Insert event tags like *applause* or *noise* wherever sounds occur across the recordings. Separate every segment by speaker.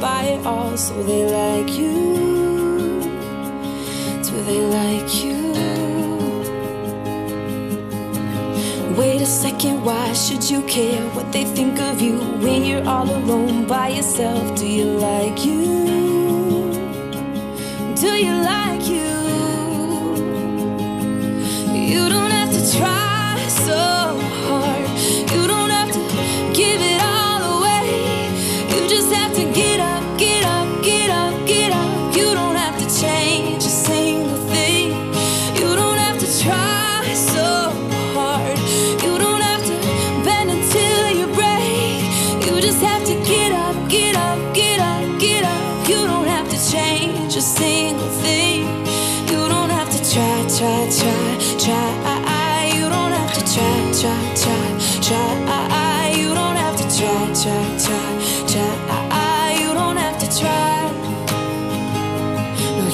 Speaker 1: Buy it all. So they like you. Do they like you? Wait a second, why should you care what they think of you when you're all alone by yourself? Do you like you? Do you like? You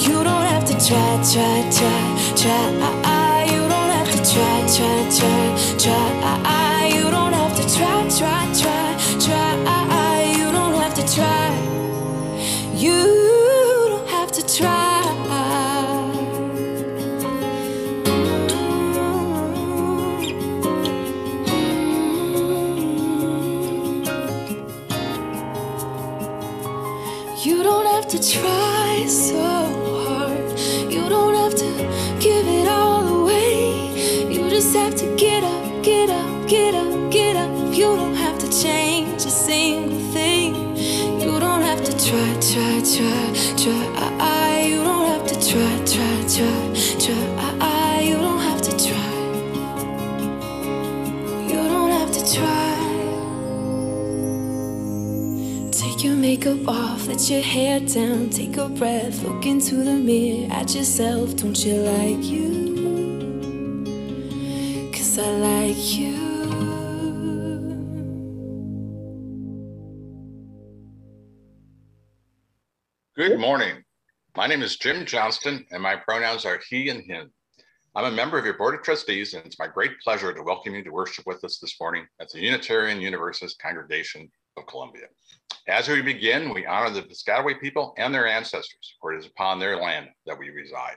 Speaker 1: you don't have to try, try, try, try. Ah, ah, you don't have to try, try, try, try. Ah, your hair down, take a breath, look into the mirror at yourself. Don't you like you? Cause I like you.
Speaker 2: Good morning. My name is Jim Johnston, and my pronouns are he and him. I'm a member of your Board of Trustees, and it's my great pleasure to welcome you to worship with us this morning at the Unitarian Universalist Congregation of Columbia. As we begin, we honor the Piscataway people and their ancestors, for it is upon their land that we reside.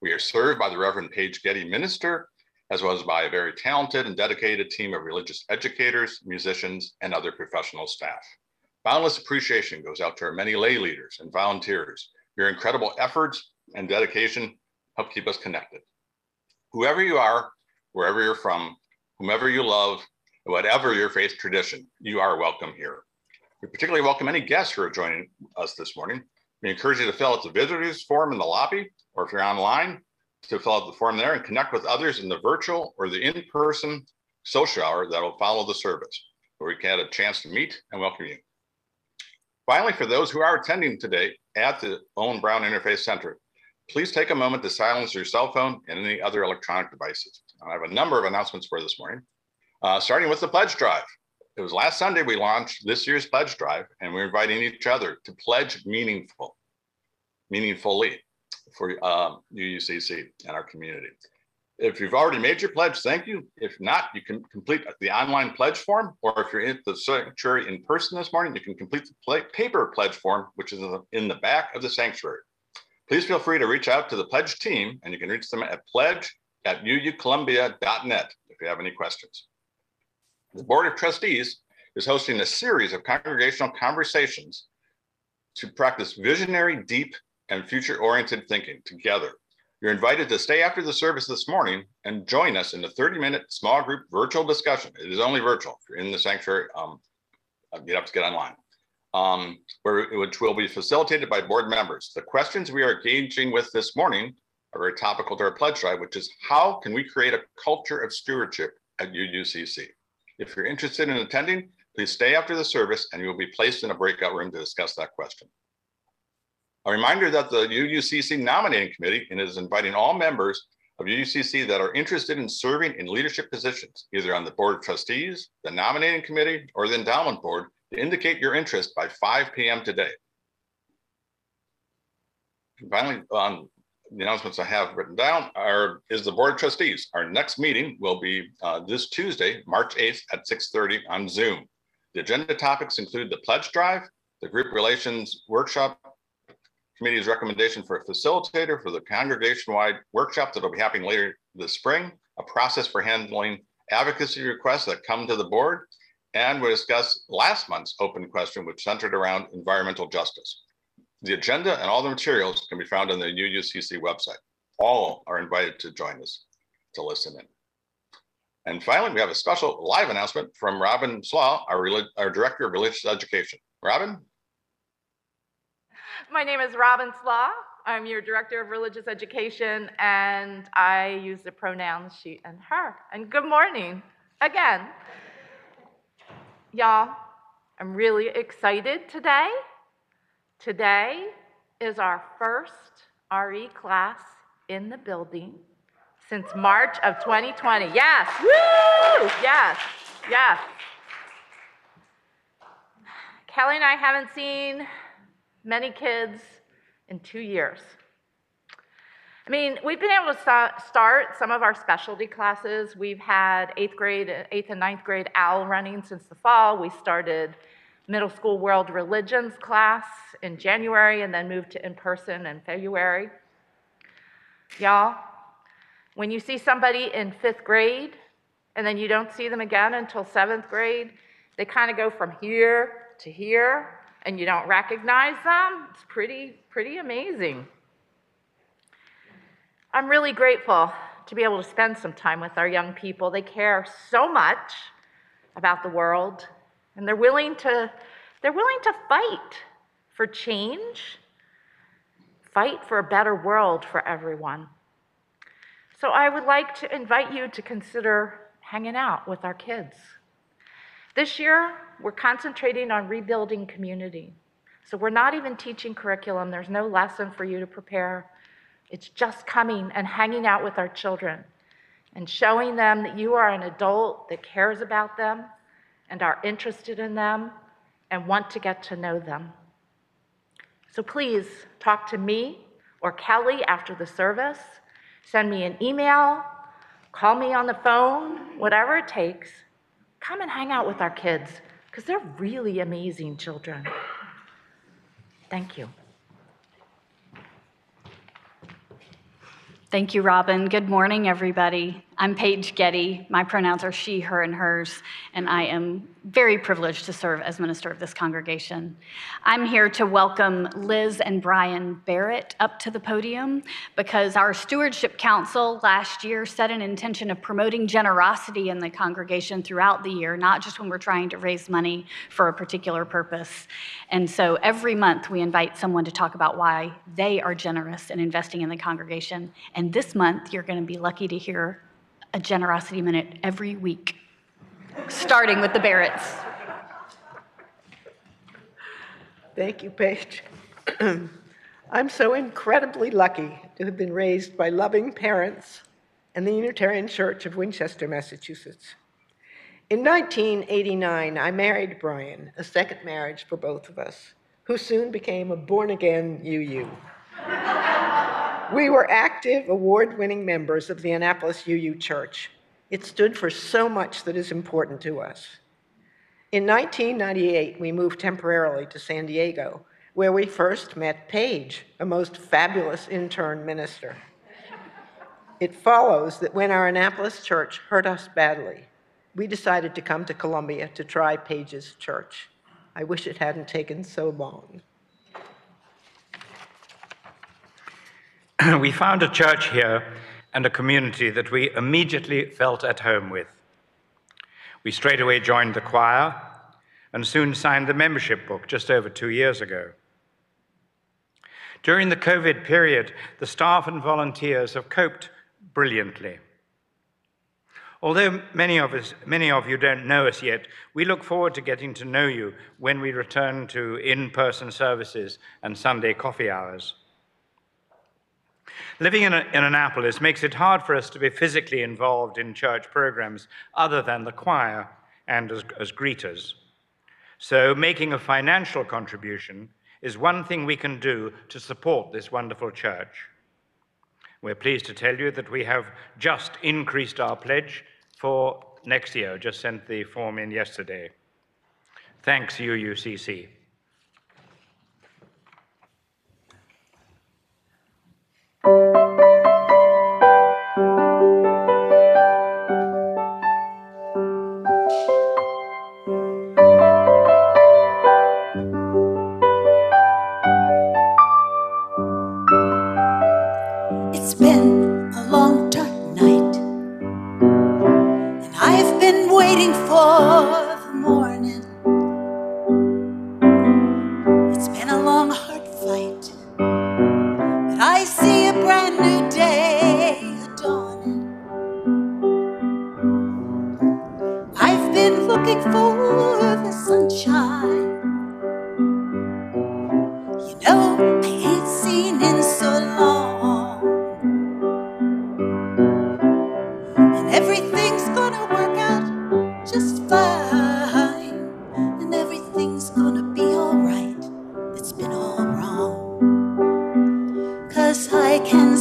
Speaker 2: We are served by the Reverend Paige Getty Minister, as well as by a very talented and dedicated team of religious educators, musicians, and other professional staff. Boundless appreciation goes out to our many lay leaders and volunteers. Your incredible efforts and dedication help keep us connected. Whoever you are, wherever you're from, whomever you love, whatever your faith tradition, you are welcome here. We particularly welcome any guests who are joining us this morning. We encourage you to fill out the visitors form in the lobby, or if you're online, to fill out the form there and connect with others in the virtual or the in-person social hour that will follow the service, where we can have a chance to meet and welcome you. Finally, for those who are attending today at the Owen Brown Interfaith Center, please take a moment to silence your cell phone and any other electronic devices. I have a number of announcements for this morning, uh, starting with the pledge drive. It was last Sunday we launched this year's pledge drive, and we're inviting each other to pledge meaningful, meaningfully for uh, UUCC and our community. If you've already made your pledge, thank you. If not, you can complete the online pledge form, or if you're in the sanctuary in person this morning, you can complete the paper pledge form, which is in the, in the back of the sanctuary. Please feel free to reach out to the pledge team, and you can reach them at pledge at uucolumbia.net if you have any questions. The Board of Trustees is hosting a series of congregational conversations to practice visionary, deep, and future-oriented thinking together. You're invited to stay after the service this morning and join us in the 30-minute small group virtual discussion. It is only virtual. If you're in the sanctuary, um, you have to get online, um, where, which will be facilitated by board members. The questions we are engaging with this morning are very topical to our pledge drive, which is how can we create a culture of stewardship at UUCC? If you're interested in attending, please stay after the service and you will be placed in a breakout room to discuss that question. A reminder that the UUCC nominating committee is inviting all members of UUCC that are interested in serving in leadership positions, either on the board of trustees, the nominating committee, or the endowment board, to indicate your interest by 5 p.m. today. Finally, um, the announcements I have written down are is the board of trustees. Our next meeting will be uh, this Tuesday, March 8th at 6:30 on Zoom. The agenda topics include the pledge drive, the group relations workshop, committee's recommendation for a facilitator for the congregation-wide workshop that'll be happening later this spring, a process for handling advocacy requests that come to the board, and we'll discuss last month's open question, which centered around environmental justice. The agenda and all the materials can be found on the UUCC website. All are invited to join us to listen in. And finally, we have a special live announcement from Robin Slaw, our, our Director of Religious Education. Robin?
Speaker 3: My name is Robin Slaw. I'm your Director of Religious Education, and I use the pronouns she and her. And good morning again. Y'all, I'm really excited today. Today is our first RE class in the building since March of 2020. Yes, woo! Yes, yes. Kelli and I haven't seen many kids in two years. I mean, we've been able to start some of our specialty classes. We've had eighth grade, eighth and ninth grade OWL running since the fall. We started middle school world religions class in January and then moved to in person in February. Y'all, when you see somebody in fifth grade and then you don't see them again until seventh grade, they kind of go from here to here and you don't recognize them, it's pretty, pretty amazing. I'm really grateful to be able to spend some time with our young people. They care so much about the world and they're willing to they're willing to fight for change, fight for a better world for everyone. So I would like to invite you to consider hanging out with our kids. This year, we're concentrating on rebuilding community. So we're not even teaching curriculum, there's no lesson for you to prepare. It's just coming and hanging out with our children and showing them that you are an adult that cares about them and are interested in them and want to get to know them. So please talk to me or Kelli after the service. Send me an email, call me on the phone, whatever it takes come and hang out with our kids because they're really amazing children. Thank you.
Speaker 4: Thank you, Robin. Good morning, everybody. I'm Paige Getty. My pronouns are she, her, and hers, and I am very privileged to serve as minister of this congregation. I'm here to welcome Liz and Brian Barrett up to the podium because our Stewardship Council last year set an intention of promoting generosity in the congregation throughout the year, not just when we're trying to raise money for a particular purpose. And so every month we invite someone to talk about why they are generous in investing in the congregation. And this month you're going to be lucky to hear a generosity minute every week, starting with the Barretts.
Speaker 5: Thank you, Paige. *clears throat* I'm so incredibly lucky to have been raised by loving parents and the Unitarian Church of Winchester, Massachusetts. In 1989, I married Brian, a second marriage for both of us, who soon became a born again UU. We were active, award winning members of the Annapolis UU Church. It stood for so much that is important to us. In 1998, we moved temporarily to San Diego, where we first met Paige, a most fabulous intern minister. It follows that when our Annapolis church hurt us badly, we decided to come to Columbia to try Paige's church. I wish it hadn't taken so long. *clears throat*
Speaker 6: we found a church here and a community that we immediately felt at home with. We straightaway joined the choir and soon signed the membership book just over two years ago. During the COVID period, the staff and volunteers have coped brilliantly. Although many of, us, many of you don't know us yet, we look forward to getting to know you when we return to in person services and Sunday coffee hours. Living in, in, Annapolis makes it hard for us to be physically involved in church programs other than the choir and as, as greeters. So, making a financial contribution is one thing we can do to support this wonderful church. We're pleased to tell you that we have just increased our pledge for next year, just sent the form in yesterday. Thanks, UUCC.
Speaker 7: Vickie,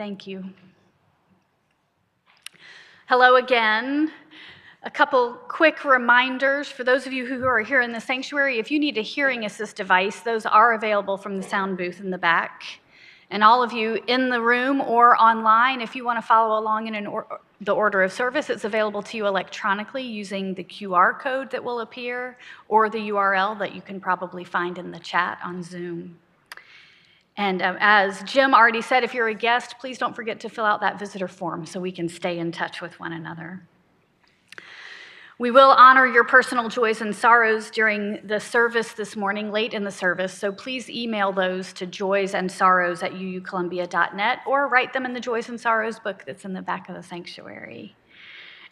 Speaker 7: thank you. Hello again.
Speaker 4: A couple quick reminders for those of you who are here in the sanctuary if you need a hearing assist device, those are available from the sound booth in the back. And all of you in the room or online, if you want to follow along in or the order of service, it's available to you electronically using the QR code that will appear or the URL that you can probably find in the chat on Zoom. And um, as Jim already said, if you're a guest, please don't forget to fill out that visitor form so we can stay in touch with one another. We will honor your personal joys and sorrows during the service this morning, late in the service, so please email those to joys and sorrows at uucolumbia.net or write them in the Joys and Sorrows book that's in the back of the sanctuary.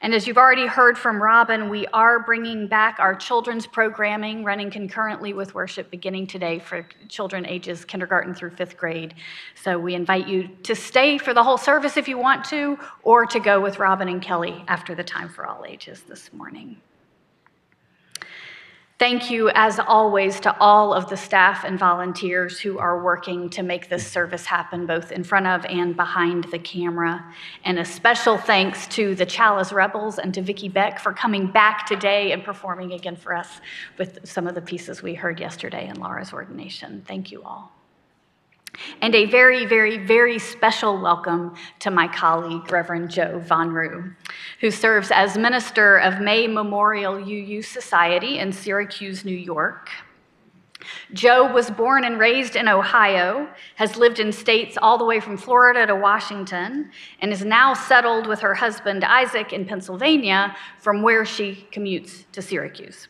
Speaker 4: And as you've already heard from Robin, we are bringing back our children's programming running concurrently with worship beginning today for children ages kindergarten through fifth grade. So we invite you to stay for the whole service if you want to, or to go with Robin and Kelli after the time for all ages this morning. Thank you, as always, to all of the staff and volunteers who are working to make this service happen, both in front of and behind the camera. And a special thanks to the Chalice Rebels and to Vickie Beck for coming back today and performing again for us with some of the pieces we heard yesterday in Laura's ordination. Thank you all. And a very, very, very special welcome to my colleague, Reverend Jo VonRue, who serves as minister of May Memorial UU Society in Syracuse, New York. Jo was born and raised in Ohio, has lived in states all the way from Florida to Washington, and is now settled with her husband Isaac in Pennsylvania, from where she commutes to Syracuse.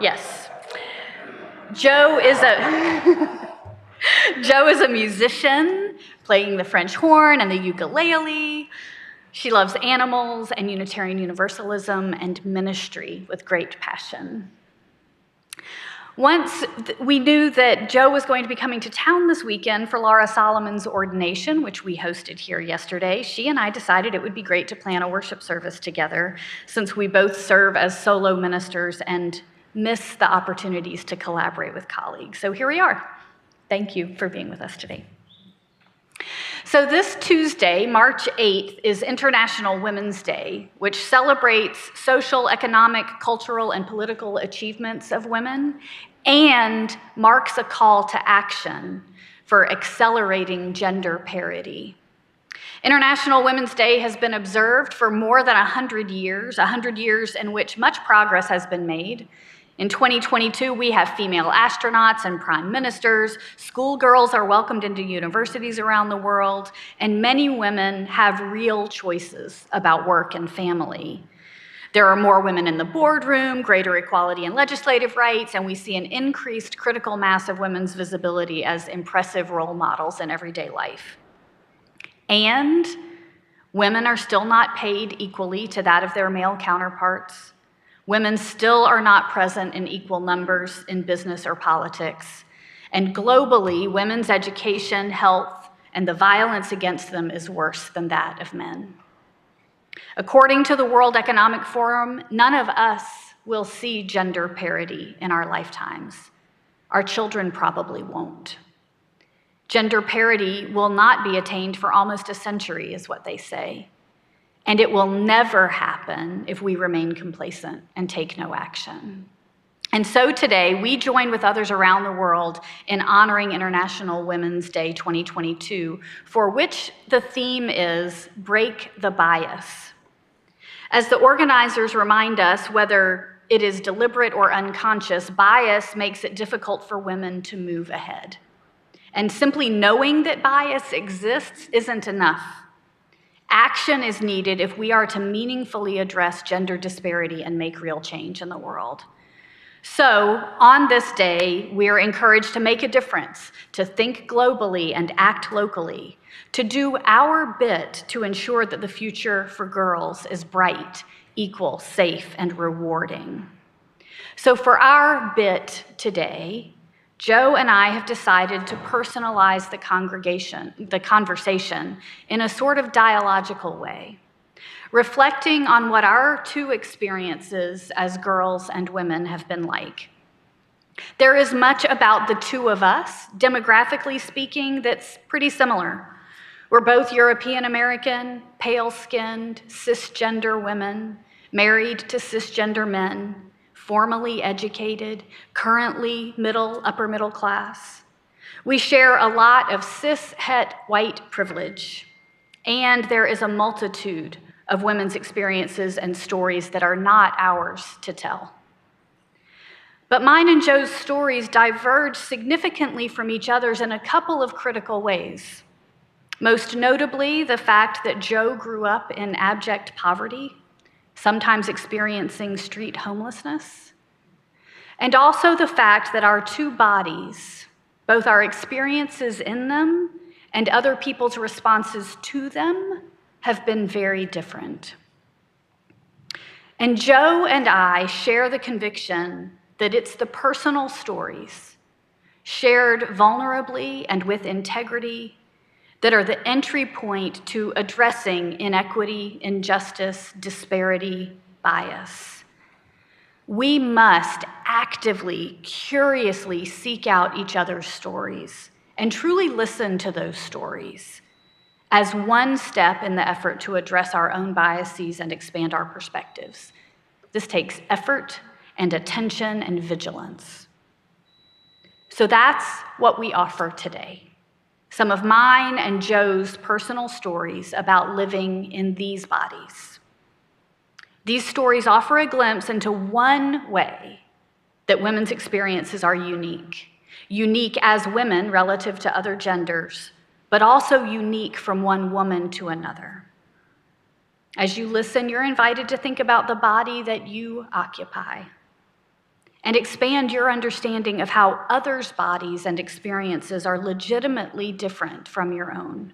Speaker 4: Yes. Jo is a. *laughs* *laughs* Jo is a musician, playing the French horn and the ukulele. She loves animals and Unitarian Universalism and ministry with great passion. Once we knew that Jo was going to be coming to town this weekend for Laura Solomon's ordination, which we hosted here yesterday, she and I decided it would be great to plan a worship service together since we both serve as solo ministers and miss the opportunities to collaborate with colleagues. So here we are. Thank you for being with us today. So, this Tuesday, March 8th, is International Women's Day, which celebrates social, economic, cultural, and political achievements of women and marks a call to action for accelerating gender parity. International Women's Day has been observed for more than 100 years, 100 years in which much progress has been made in 2022, we have female astronauts and prime ministers, schoolgirls are welcomed into universities around the world, and many women have real choices about work and family. There are more women in the boardroom, greater equality in legislative rights, and we see an increased critical mass of women's visibility as impressive role models in everyday life. And women are still not paid equally to that of their male counterparts. Women still are not present in equal numbers in business or politics. And globally, women's education, health, and the violence against them is worse than that of men. According to the World Economic Forum, none of us will see gender parity in our lifetimes. Our children probably won't. Gender parity will not be attained for almost a century, is what they say. And it will never happen if we remain complacent and take no action. And so today, we join with others around the world in honoring International Women's Day 2022, for which the theme is Break the Bias. As the organizers remind us, whether it is deliberate or unconscious, bias makes it difficult for women to move ahead. And simply knowing that bias exists isn't enough. Action is needed if we are to meaningfully address gender disparity and make real change in the world. So, on this day, we are encouraged to make a difference, to think globally and act locally, to do our bit to ensure that the future for girls is bright, equal, safe, and rewarding. So, for our bit today, Jo and I have decided to personalize the congregation, the conversation in a sort of dialogical way, reflecting on what our two experiences as girls and women have been like. There is much about the two of us, demographically speaking, that's pretty similar. We're both European American, pale skinned, cisgender women, married to cisgender men, formally educated, currently middle, upper middle class. We share a lot of cis het white privilege, and there is a multitude of women's experiences and stories that are not ours to tell. But mine and Jo's stories diverge significantly from each other's in a couple of critical ways. Most notably, the fact that Jo grew up in abject poverty, sometimes experiencing street homelessness, and also the fact that our two bodies, both our experiences in them and other people's responses to them, have been very different. And Jo and I share the conviction that it's the personal stories, shared vulnerably and with integrity, that are the entry point to addressing inequity, injustice, disparity, bias. We must actively, curiously seek out each other's stories and truly listen to those stories as one step in the effort to address our own biases and expand our perspectives. This takes effort and attention and vigilance. So that's what we offer today. Some of mine and Jo's personal stories about living in these bodies. These stories offer a glimpse into one way that women's experiences are unique. Unique as women relative to other genders, but also unique from one woman to another. As you listen, you're invited to think about the body that you occupy and expand your understanding of how others' bodies and experiences are legitimately different from your own.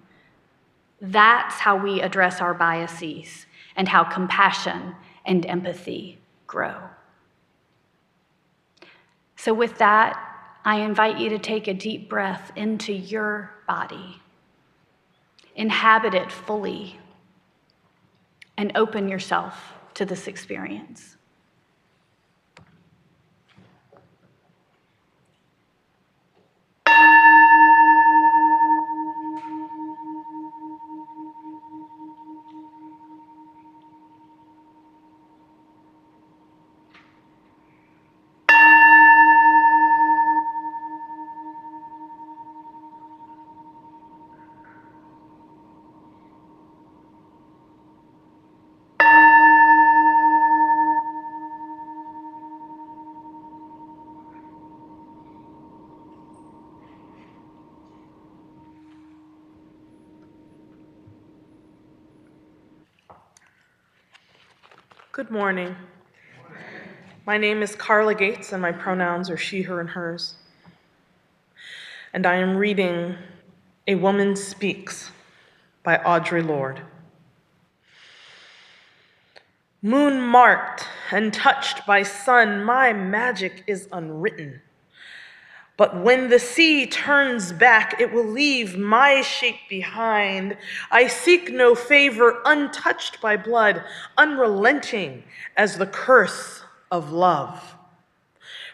Speaker 4: That's how we address our biases and how compassion and empathy grow. So, with that, I invite you to take a deep breath into your body, inhabit it fully, and open yourself to this experience.
Speaker 8: Good morning. My name is Carla Gates, and my pronouns are she, her, and hers. And I am reading A Woman Speaks by Audre Lorde. Moon marked and touched by sun, my magic is unwritten. But when the sea turns back, it will leave my shape behind. I seek no favor, untouched by blood, unrelenting as the curse of love.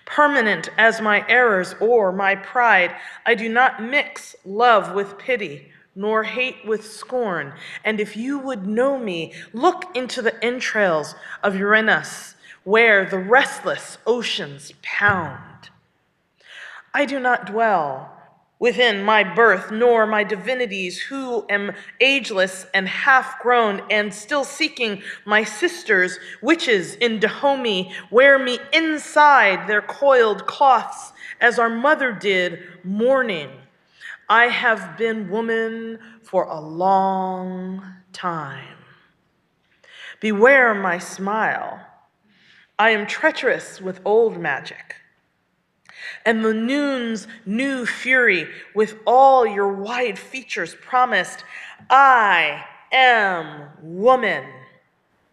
Speaker 8: Permanent as my errors or my pride, I do not mix love with pity, nor hate with scorn. And if you would know me, look into the entrails of Uranus, where the restless oceans pound. I do not dwell within my birth, nor my divinities, who am ageless and half grown, and still seeking my sisters, witches in Dahomey, wear me inside their coiled cloths, as our mother did, mourning. I have been woman for a long time. Beware my smile. I am treacherous with old magic and the noon's new fury with all your wide features promised, I am woman,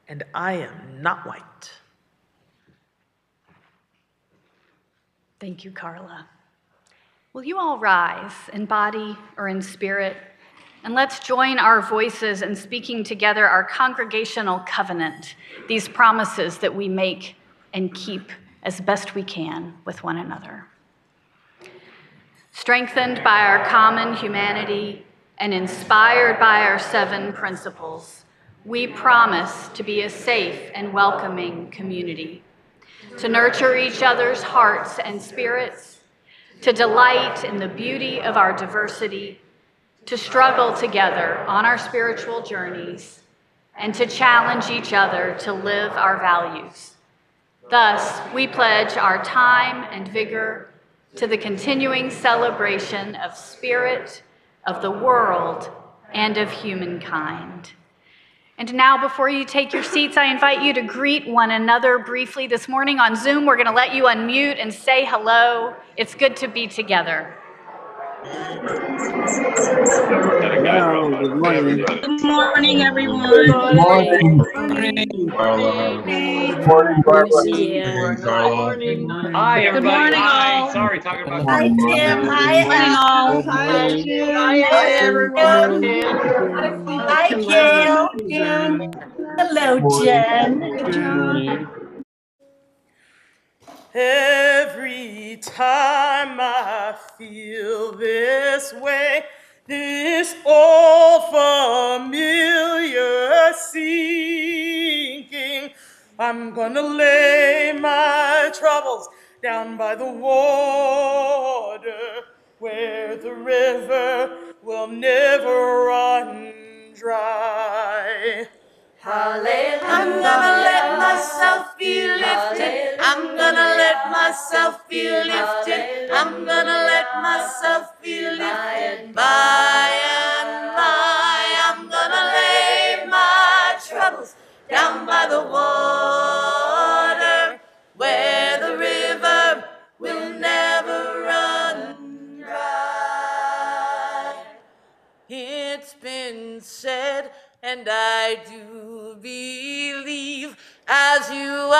Speaker 8: and I am not white.
Speaker 4: Thank you, Carla. Will you all rise in body or in spirit? And let's join our voices in speaking together our congregational covenant, these promises that we make and keep as best we can with one another. Strengthened by our common humanity and inspired by our seven principles, we promise to be a safe and welcoming community, to nurture each other's hearts and spirits, to delight in the beauty of our diversity, to struggle together on our spiritual journeys, and to challenge each other to live our values. Thus, we pledge our time and vigor to the continuing celebration of spirit, of the world, and of humankind. And now, before you take your seats, I invite you to greet one another briefly. This morning on Zoom, we're going to let you unmute and say hello. It's good to be together.
Speaker 9: Good morning.
Speaker 10: Good morning, everyone.
Speaker 9: Good morning. Morning, Barbara.
Speaker 11: Hi,
Speaker 10: Good
Speaker 11: everybody.
Speaker 10: morning,
Speaker 11: Hi.
Speaker 10: all.
Speaker 11: Sorry, talking about.
Speaker 10: Hi, Tim. Hi, Al. Hi. Hi, everyone. Hi, Gail. Hello, Jen.
Speaker 8: Every time I feel this way, this old familiar sinking, I'm gonna lay my troubles down by the water where the river will never run dry.
Speaker 12: I'm gonna let myself be lifted. I'm gonna let myself be lifted. I'm gonna let myself be lifted by and by. I'm gonna lay my troubles down by the water where the river will never run dry. It's been said, and I do believe, as you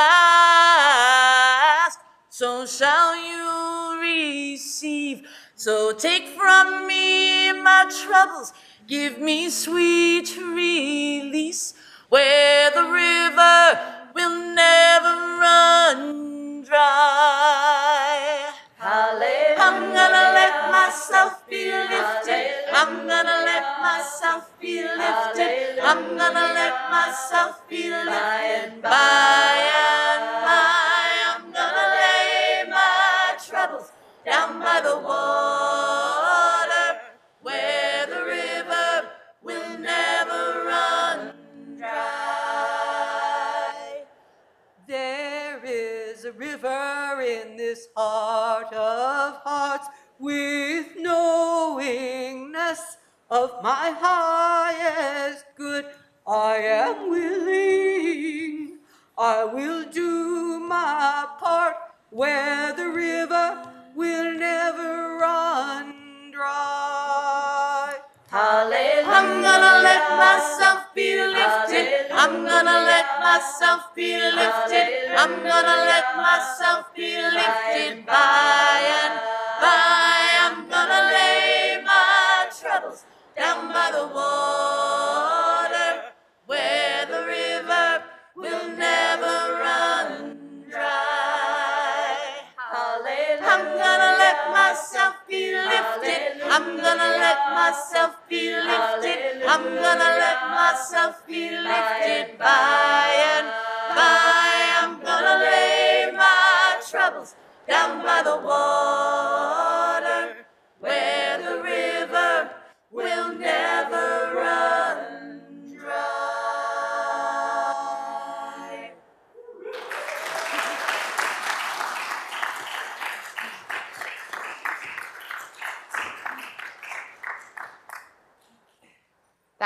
Speaker 12: ask, so shall you receive. So take from me my troubles, give me sweet release, where the river will never run dry. I'm gonna let myself be lifted. I'm gonna let myself be lifted. I'm gonna let myself be lifted heart of hearts with knowingness of my highest good. I am willing, I will do my part where the river will never run dry. I'm gonna let lifted. I'm gonna let myself be lifted. I'm gonna let myself be lifted by and by. I'm gonna lay my troubles down by the water I'm gonna let myself be lifted. I'm gonna let myself be lifted by and by. I'm gonna lay my troubles down by the water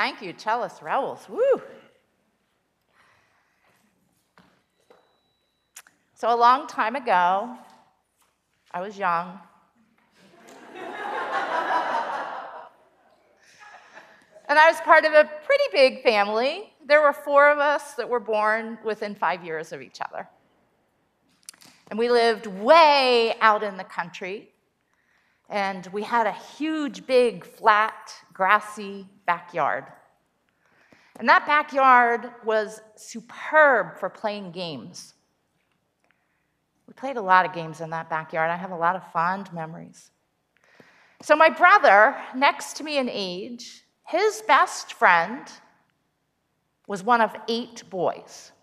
Speaker 3: Thank you, Chalice Rebels. Woo! So, a long time ago, I was young. and I was part of a pretty big family. There were four of us that were born within five years of each other. And we lived way out in the country. And we had a huge, big, flat, grassy backyard. And that backyard was superb for playing games. We played a lot of games in that backyard. I have a lot of fond memories. So, my brother, next to me in age, his best friend was one of eight boys.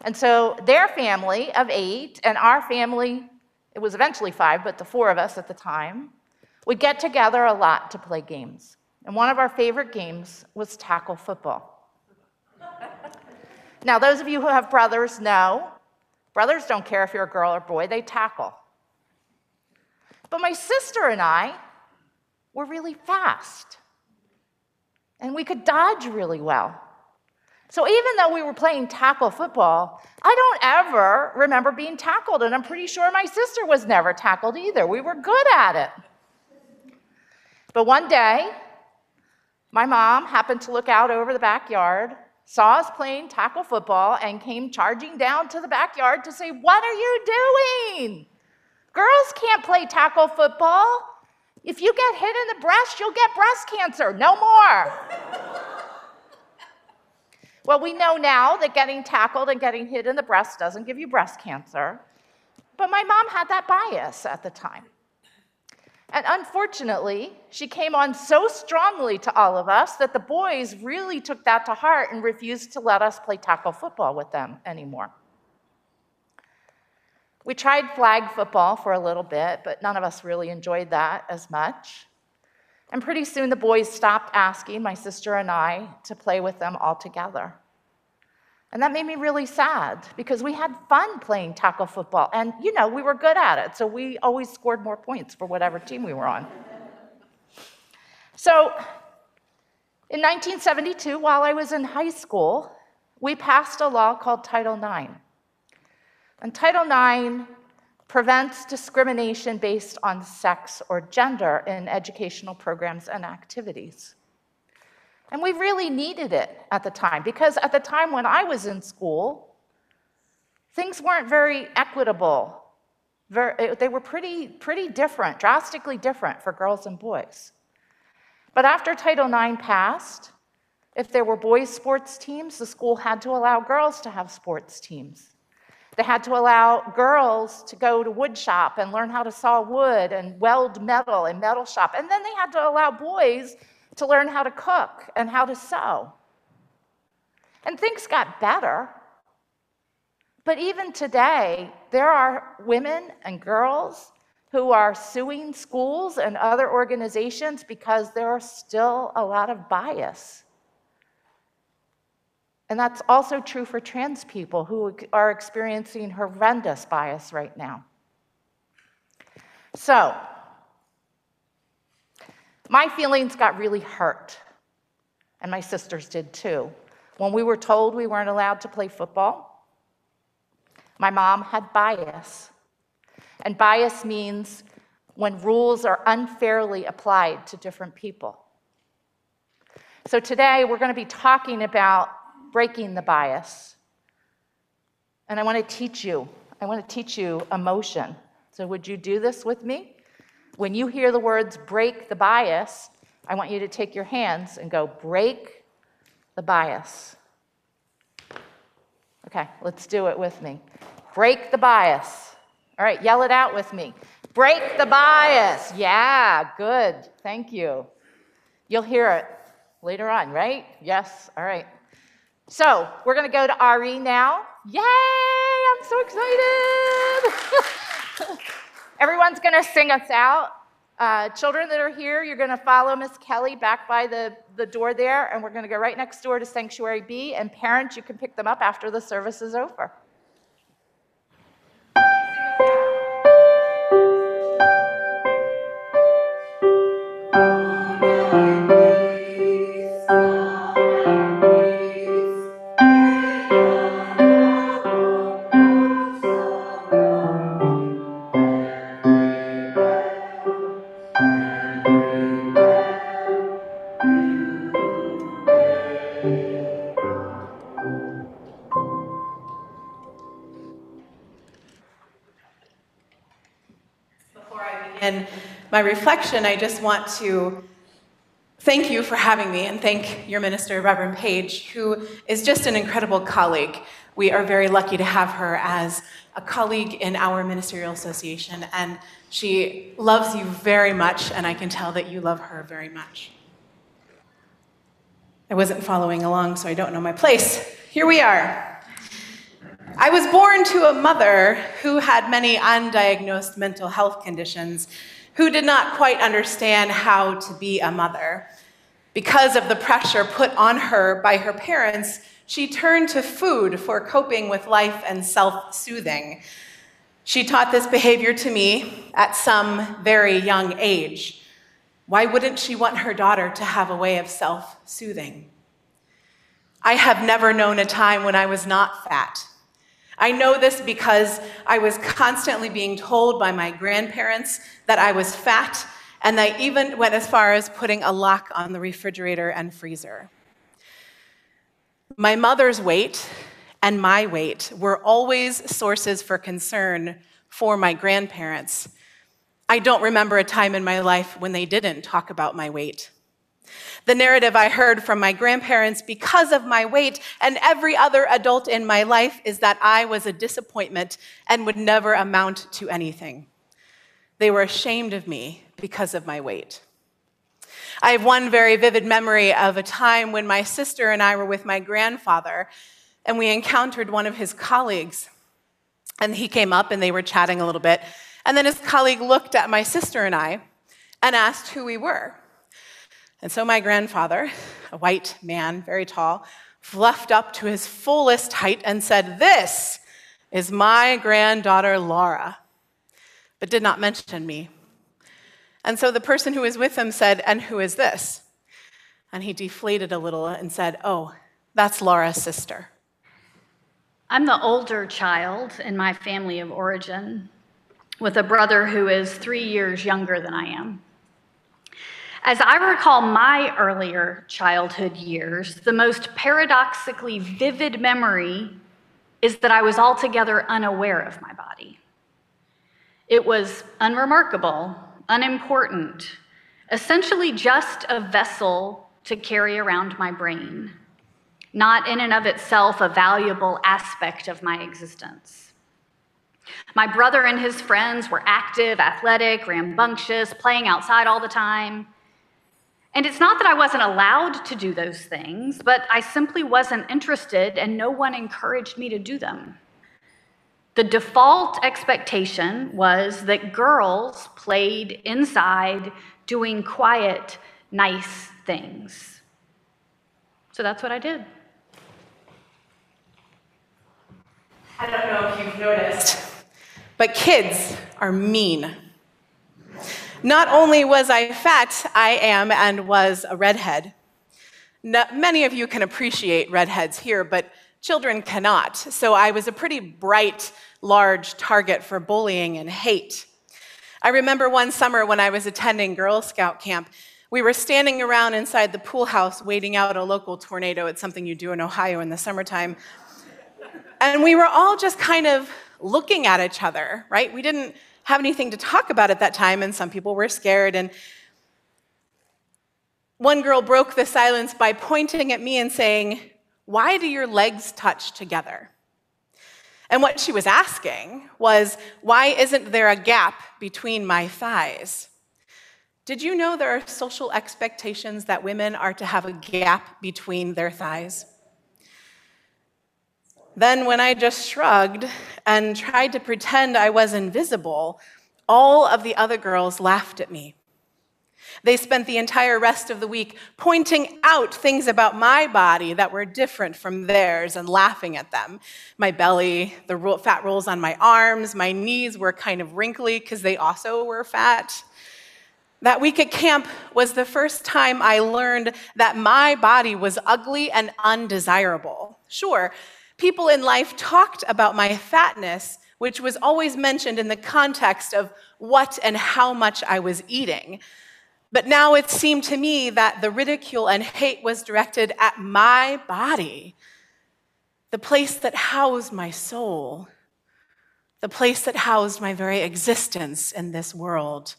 Speaker 3: And so their family of eight and our family, it was eventually five, but the four of us at the time, would get together a lot to play games. And one of our favorite games was tackle football. now, those of you who have brothers know brothers don't care if you're a girl or boy, they tackle. But my sister and I were really fast, and we could dodge really well. So even though we were playing tackle football, I don't ever remember being tackled, and I'm pretty sure my sister was never tackled either. We were good at it. But one day, my mom happened to look out over the backyard, saw us playing tackle football, and came charging down to the backyard to say, What are you doing? Girls can't play tackle football. If you get hit in the breast, you'll get breast cancer. No more. *laughs* well, we know now that getting tackled and getting hit in the breast doesn't give you breast cancer. But my mom had that bias at the time. And unfortunately, she came on so strongly to all of us that the boys really took that to heart and refused to let us play tackle football with them anymore. We tried flag football for a little bit, but none of us really enjoyed that as much. And pretty soon the boys stopped asking my sister and I to play with them all together. And that made me really sad because we had fun playing tackle football. And, you know, we were good at it. So we always scored more points for whatever team we were on. So in 1972, while I was in high school, we passed a law called Title IX. And Title IX prevents discrimination based on sex or gender in educational programs and activities. And we really needed it at the time because at the time when I was in school, things weren't very equitable. Eh, they were pretty, pretty different, drastically different for girls and boys. But after Title IX passed, if there were boys' sports teams, the school had to allow girls to have sports teams. They had to allow girls to go to wood shop and learn how to saw wood and weld metal in metal shop. And then they had to allow boys to learn how to cook and how to sew. And things got better. But even today, there are women and girls who are suing schools and other organizations because there are still a lot of bias. And that's also true for trans people who are experiencing horrendous bias right now. So, my feelings got really hurt, and my sisters did too. When we were told we weren't allowed to play football, my mom had bias. And bias means when rules are unfairly applied to different people. So today we're going to be talking about breaking the bias. And I want to teach you, I want to teach you emotion. So would you do this with me? When you hear the words break the bias, I want you to take your hands and go break the bias. Okay, let's do it with me. Break the bias. All right, yell it out with me. Break the bias. Yeah, good. Thank you. You'll hear it later on, right? Yes, all right. So we're going to go to Ari now. Yay, I'm so excited. *laughs* Everyone's going to sing us out. Uh, children that are here, you're going to follow Miss Kelli back by the, the door there, and we're going to go right next door to Sanctuary B. And parents, you can pick them up after the service is over.
Speaker 11: Reflection, I just want to thank you for having me and thank your minister, Reverend Paige, who is just an incredible colleague. We are very lucky to have her as a colleague in our ministerial association, and she loves you very much, and I can tell that you love her very much. I wasn't following along, so I don't know my place. Here we are. I was born to a mother who had many undiagnosed mental health conditions, who did not quite understand how to be a mother. Because of the pressure put on her by her parents, she turned to food for coping with life and self soothing. She taught this behavior to me at some very young age. Why wouldn't she want her daughter to have a way of self soothing? I have never known a time when I was not fat. I know this because I was constantly being told by my grandparents that I was fat, and I even went as far as putting a lock on the refrigerator and freezer. My mother's weight and my weight were always sources for concern for my grandparents. I don't remember a time in my life when they didn't talk about my weight. The narrative I heard from my grandparents because of my weight and every other adult in my life is that I was a disappointment and would never amount to anything. They were ashamed of me because of my weight. I have one very vivid memory of a time when my sister and I were with my grandfather and we encountered one of his colleagues. And he came up and they were chatting a little bit. And then his colleague looked at my sister and I and asked who we were. And so my grandfather, a white man, very tall, fluffed up to his fullest height and said, This is my granddaughter Laura, but did not mention me. And so the person who was with him said, And who is this? And he deflated a little and said, Oh, that's Laura's sister.
Speaker 4: I'm the older child in my family of origin, with a brother who is three years younger than I am. As I recall my earlier childhood years, the most paradoxically vivid memory is that I was altogether unaware of my body. It was unremarkable, unimportant, essentially just a vessel to carry around my brain, not in and of itself a valuable aspect of my existence. My brother and his friends were active, athletic, rambunctious, playing outside all the time. And it's not that I wasn't allowed to do those things, but I simply wasn't interested and no one encouraged me to do them. The default expectation was that girls played inside doing quiet, nice things. So that's what I did.
Speaker 11: I don't know if you've noticed, but kids are mean. Not only was I fat, I am and was a redhead. Many of you can appreciate redheads here, but children cannot. So I was a pretty bright, large target for bullying and hate. I remember one summer when I was attending Girl Scout camp, we were standing around inside the pool house waiting out a local tornado. It's something you do in Ohio in the summertime. And we were all just kind of looking at each other, right? We didn't have anything to talk about at that time, and some people were scared. And one girl broke the silence by pointing at me and saying, Why do your legs touch together? And what she was asking was, Why isn't there a gap between my thighs? Did you know there are social expectations that women are to have a gap between their thighs? Then, when I just shrugged and tried to pretend I was invisible, all of the other girls laughed at me. They spent the entire rest of the week pointing out things about my body that were different from theirs and laughing at them. My belly, the fat rolls on my arms, my knees were kind of wrinkly because they also were fat. That week at camp was the first time I learned that my body was ugly and undesirable. Sure, people in life talked about my fatness, which was always mentioned in the context of what and how much I was eating. But now it seemed to me that the ridicule and hate was directed at my body, the place that housed my soul, the place that housed my very existence in this world.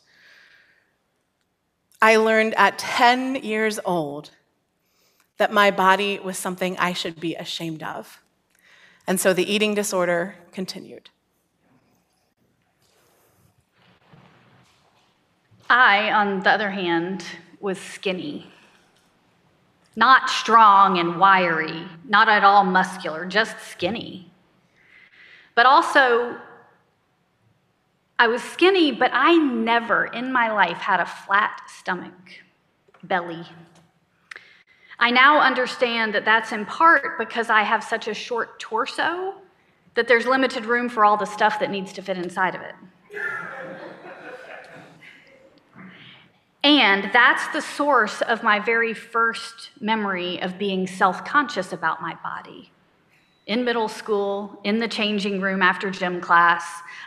Speaker 11: I learned at 10 years old that my body was something I should be ashamed of. And so the eating disorder continued.
Speaker 4: I, on the other hand, was skinny. Not strong and wiry, not at all muscular, just skinny. But also, I was skinny, but I never in my life had a flat stomach, belly. I now understand that that's in part because I have such a short torso that there's limited room for all the stuff that needs to fit inside of it. And that's the source of my very first memory of being self conscious about my body. In middle school, in the changing room after gym class,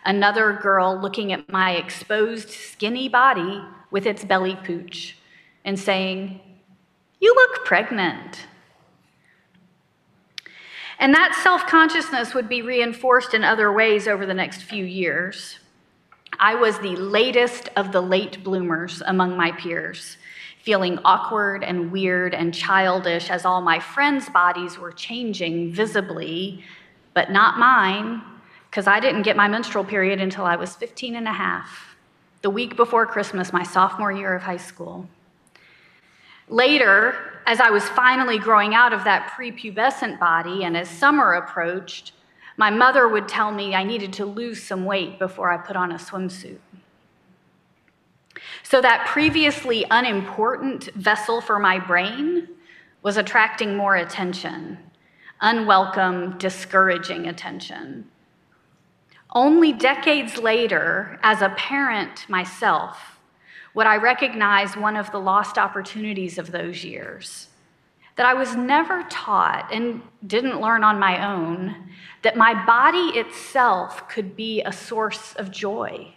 Speaker 4: another girl looking at my exposed, skinny body with its belly pooch and saying, You look pregnant. And that self consciousness would be reinforced in other ways over the next few years. I was the latest of the late bloomers among my peers, feeling awkward and weird and childish as all my friends' bodies were changing visibly, but not mine, because I didn't get my menstrual period until I was 15 and a half, the week before Christmas, my sophomore year of high school. Later, as I was finally growing out of that prepubescent body and as summer approached, my mother would tell me I needed to lose some weight before I put on a swimsuit. So that previously unimportant vessel for my brain was attracting more attention, unwelcome, discouraging attention. Only decades later, as a parent myself, would I recognize one of the lost opportunities of those years that I was never taught and didn't learn on my own that my body itself could be a source of joy,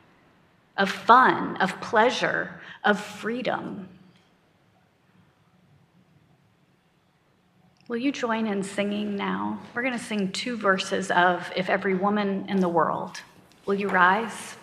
Speaker 4: of fun, of pleasure, of freedom. Will you join in singing now? We're going to sing two verses of If Every Woman in the World. Will you rise?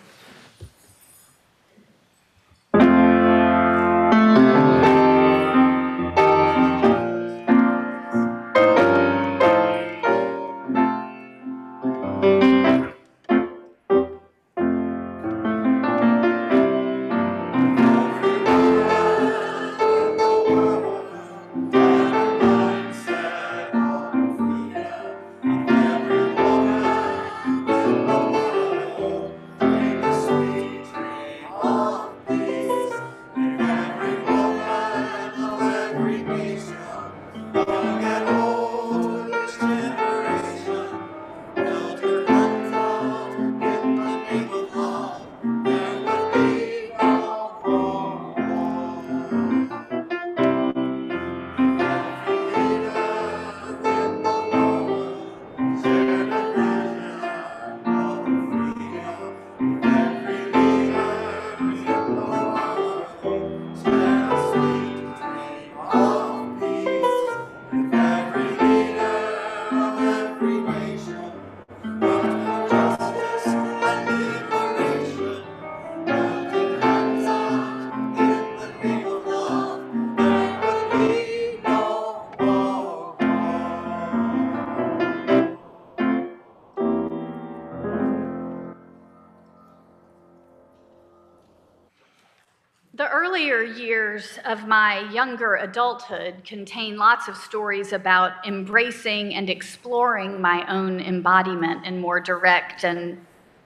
Speaker 4: Of my younger adulthood contain lots of stories about embracing and exploring my own embodiment in more direct and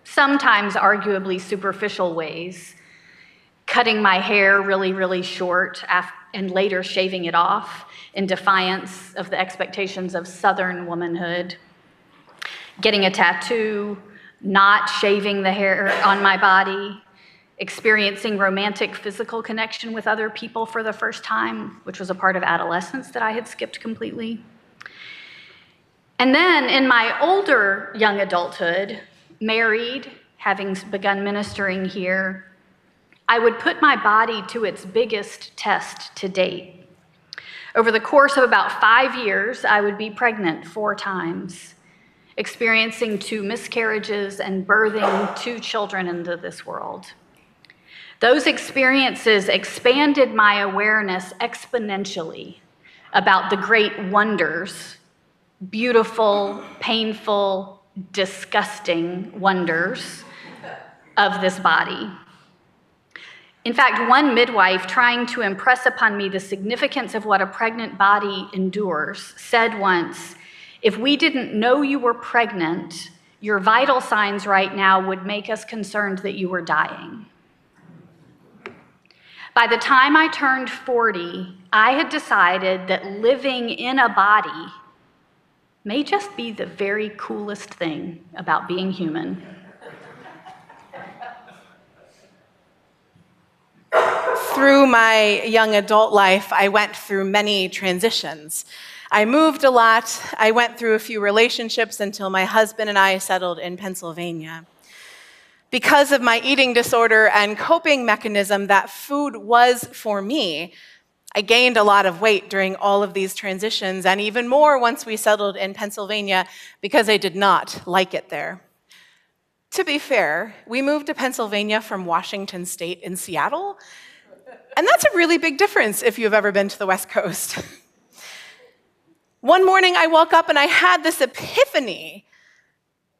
Speaker 4: sometimes arguably superficial ways. Cutting my hair really, really short and later shaving it off in defiance of the expectations of Southern womanhood. Getting a tattoo, not shaving the hair on my body, experiencing romantic physical connection with other people for the first time, which was a part of adolescence that I had skipped completely. And then in my older young adulthood, married, having begun ministering here, I would put my body to its biggest test to date. Over the course of about five years, I would be pregnant four times, experiencing two miscarriages and birthing two children into this world. Those experiences expanded my awareness exponentially about the great wonders, beautiful, painful, disgusting wonders of this body. In fact, one midwife, trying to impress upon me the significance of what a pregnant body endures, said once If we didn't know you were pregnant, your vital signs right now would make us concerned that you were dying. By the time I turned 40, I had decided that living in a body may just be the very coolest thing about being human.
Speaker 11: Through my young adult life, I went through many transitions. I moved a lot. I went through a few relationships until my husband and I settled in Pennsylvania. Because of my eating disorder and coping mechanism that food was for me, I gained a lot of weight during all of these transitions, and even more once we settled in Pennsylvania because I did not like it there. To be fair, we moved to Pennsylvania from Washington State in Seattle, and that's a really big difference if you've ever been to the West Coast. *laughs* One morning I woke up and I had this epiphany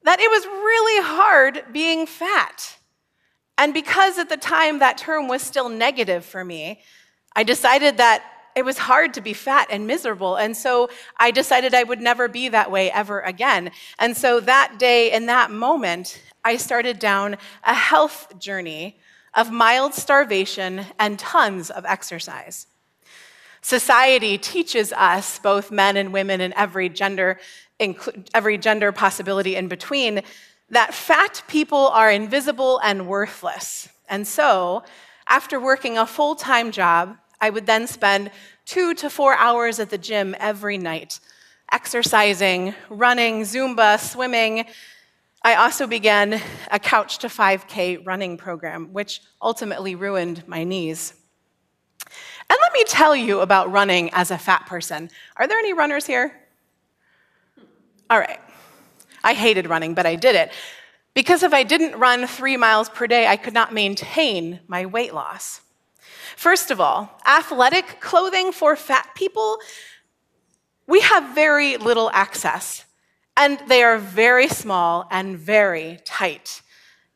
Speaker 11: that it was really hard being fat. And because at the time that term was still negative for me, I decided that it was hard to be fat and miserable. And so I decided I would never be that way ever again. And so that day, in that moment, I started down a health journey of mild starvation and tons of exercise. Society teaches us, both men and women and every gender, every gender possibility in between, that fat people are invisible and worthless. And so, after working a full time job, I would then spend two to four hours at the gym every night, exercising, running, Zumba, swimming, I also began a couch to 5K running program, which ultimately ruined my knees. And let me tell you about running as a fat person. Are there any runners here? All right. I hated running, but I did it. Because if I didn't run three miles per day, I could not maintain my weight loss. First of all, athletic clothing for fat people, we have very little access and they are very small and very tight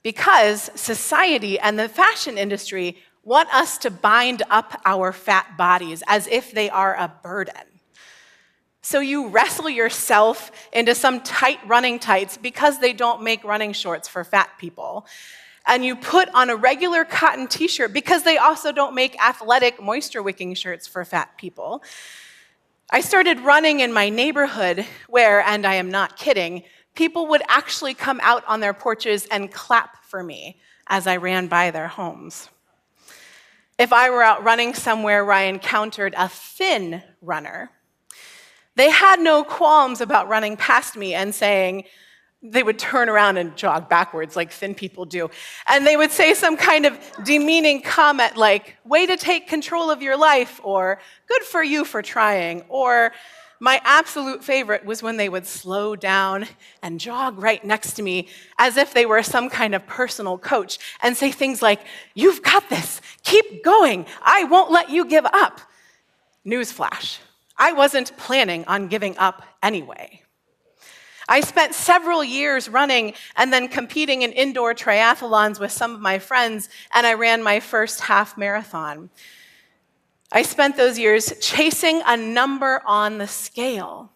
Speaker 11: because society and the fashion industry want us to bind up our fat bodies as if they are a burden. So you wrestle yourself into some tight running tights because they don't make running shorts for fat people. And you put on a regular cotton t shirt because they also don't make athletic moisture wicking shirts for fat people. I started running in my neighborhood where, and I am not kidding, people would actually come out on their porches and clap for me as I ran by their homes. If I were out running somewhere where I encountered a thin runner, they had no qualms about running past me and saying, they would turn around and jog backwards like thin people do. And they would say some kind of demeaning comment like, way to take control of your life, or good for you for trying, or my absolute favorite was when they would slow down and jog right next to me as if they were some kind of personal coach and say things like, You've got this, keep going, I won't let you give up. Newsflash, I wasn't planning on giving up anyway. I spent several years running and then competing in indoor triathlons with some of my friends, and I ran my first half marathon. I spent those years chasing a number on the scale.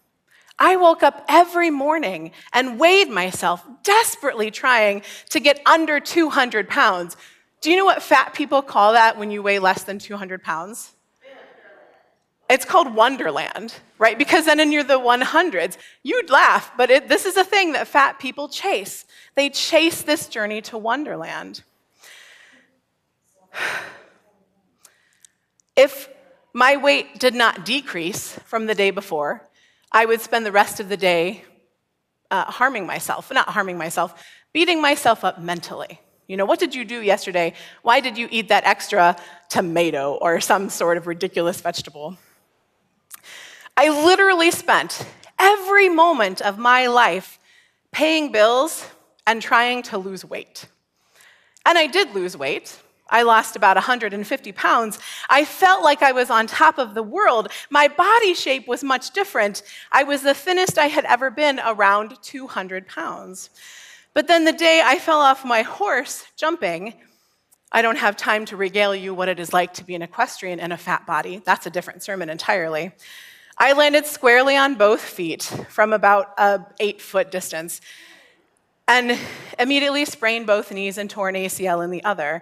Speaker 11: I woke up every morning and weighed myself, desperately trying to get under 200 pounds. Do you know what fat people call that when you weigh less than 200 pounds? It's called Wonderland, right? Because then in you're the 100s, you'd laugh, but it, this is a thing that fat people chase. They chase this journey to Wonderland. If my weight did not decrease from the day before, I would spend the rest of the day uh, harming myself, not harming myself, beating myself up mentally. You know, what did you do yesterday? Why did you eat that extra tomato or some sort of ridiculous vegetable? I literally spent every moment of my life paying bills and trying to lose weight. And I did lose weight. I lost about 150 pounds. I felt like I was on top of the world. My body shape was much different. I was the thinnest I had ever been, around 200 pounds. But then the day I fell off my horse jumping, I don't have time to regale you what it is like to be an equestrian in a fat body. That's a different sermon entirely. I landed squarely on both feet from about a eight foot distance and immediately sprained both knees and tore an ACL in the other.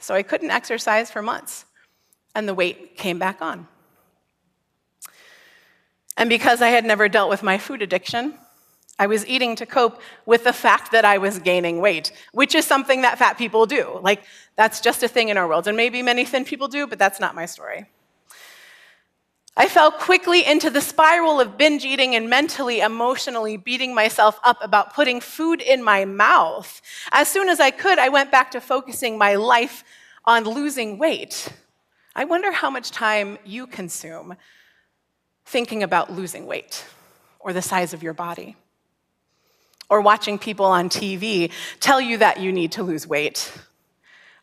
Speaker 11: So I couldn't exercise for months, and the weight came back on. And because I had never dealt with my food addiction, I was eating to cope with the fact that I was gaining weight, which is something that fat people do. Like, that's just a thing in our world. And maybe many thin people do, but that's not my story. I fell quickly into the spiral of binge eating and mentally, emotionally beating myself up about putting food in my mouth. As soon as I could, I went back to focusing my life on losing weight. I wonder how much time you consume thinking about losing weight or the size of your body or watching people on TV tell you that you need to lose weight?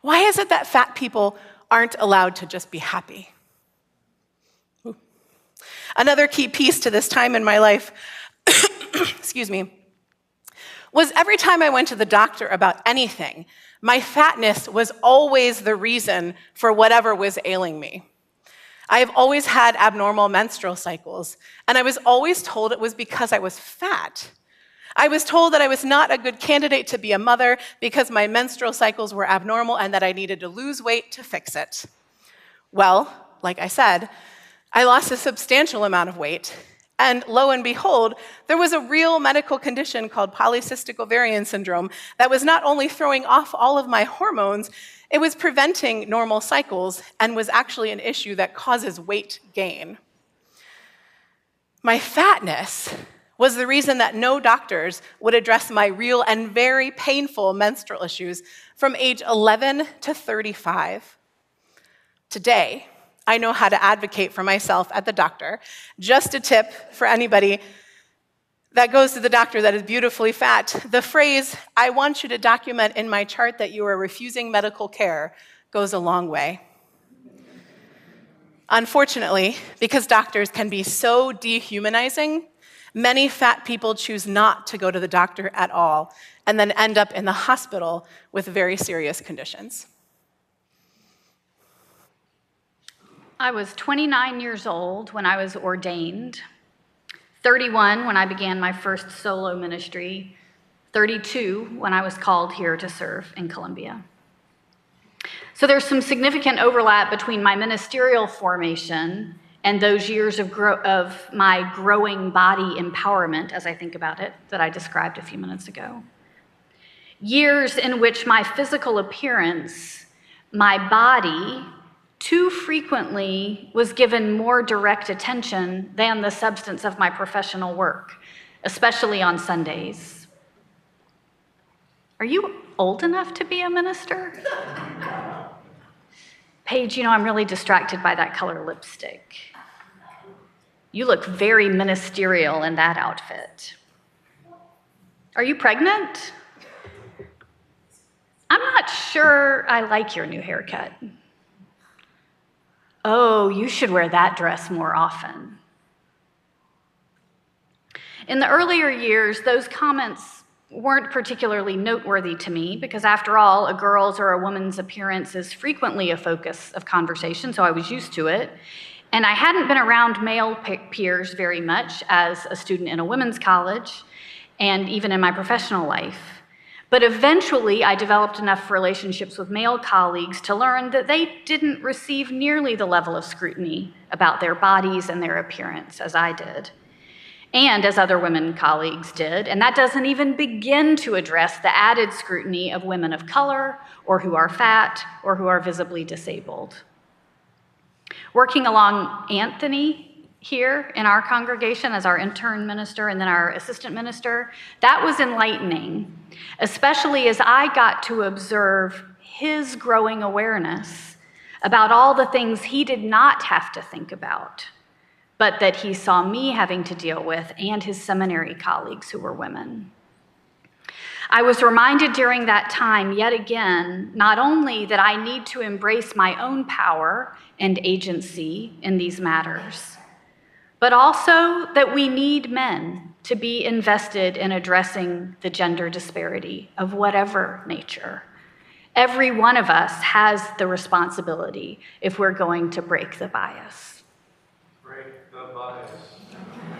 Speaker 11: Why is it that fat people aren't allowed to just be happy? Another key piece to this time in my life, *coughs* excuse me, was every time I went to the doctor about anything, my fatness was always the reason for whatever was ailing me. I have always had abnormal menstrual cycles, and I was always told it was because I was fat. I was told that I was not a good candidate to be a mother because my menstrual cycles were abnormal and that I needed to lose weight to fix it. Well, like I said, I lost a substantial amount of weight. And lo and behold, there was a real medical condition called polycystic ovarian syndrome that was not only throwing off all of my hormones, it was preventing normal cycles and was actually an issue that causes weight gain. My fatness was the reason that no doctors would address my real and very painful menstrual issues from age 11 to 35. Today, I know how to advocate for myself at the doctor. Just a tip for anybody that goes to the doctor that is beautifully fat the phrase, I want you to document in my chart that you are refusing medical care, goes a long way. Unfortunately, because doctors can be so dehumanizing, Many fat people choose not to go to the doctor at all and then end up in the hospital with very serious conditions.
Speaker 4: I was 29 years old when I was ordained, 31 when I began my first solo ministry, 32 when I was called here to serve in Columbia. So there's some significant overlap between my ministerial formation and those years of, grow- of my growing body empowerment, as I think about it, that I described a few minutes ago. Years in which my physical appearance, my body, too frequently was given more direct attention than the substance of my professional work, especially on Sundays. Are you old enough to be a minister? *laughs* Paige, you know, I'm really distracted by that color lipstick. You look very ministerial in that outfit. Are you pregnant? I'm not sure I like your new haircut. Oh, you should wear that dress more often. In the earlier years, those comments weren't particularly noteworthy to me because, after all, a girl's or a woman's appearance is frequently a focus of conversation, so I was used to it. And I hadn't been around male peers very much as a student in a women's college and even in my professional life. But eventually, I developed enough relationships with male colleagues to learn that they didn't receive nearly the level of scrutiny about their bodies and their appearance as I did, and as other women colleagues did. And that doesn't even begin to address the added scrutiny of women of color, or who are fat, or who are visibly disabled. Working along Anthony here in our congregation as our intern minister and then our assistant minister, that was enlightening, especially as I got to observe his growing awareness about all the things he did not have to think about, but that he saw me having to deal with and his seminary colleagues who were women. I was reminded during that time, yet again, not only that I need to embrace my own power and agency in these matters, but also that we need men to be invested in addressing the gender disparity of whatever nature, Every one of us has the responsibility if we're going to break the bias.
Speaker 6: Break the bias.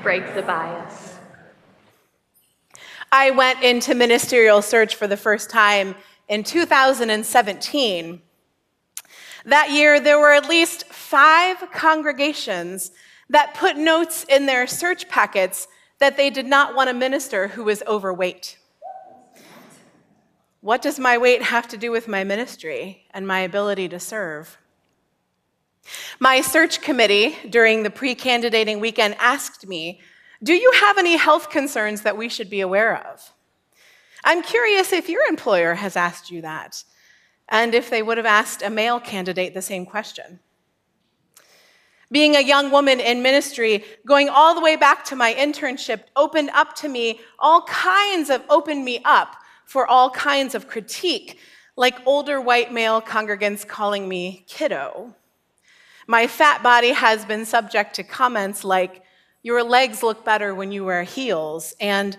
Speaker 4: Break the bias.
Speaker 11: I went into ministerial search for the first time in 2017. That year, there were at least five congregations that put notes in their search packets that they did not want a minister who was overweight. What does my weight have to do with my ministry and my ability to serve? My search committee during the pre candidating weekend asked me, Do you have any health concerns that we should be aware of? I'm curious if your employer has asked you that, and if they would have asked a male candidate the same question. Being a young woman in ministry, going all the way back to my internship, opened up to me all kinds of, opened me up for all kinds of critique, like older white male congregants calling me kiddo. My fat body has been subject to comments like, Your legs look better when you wear heels. And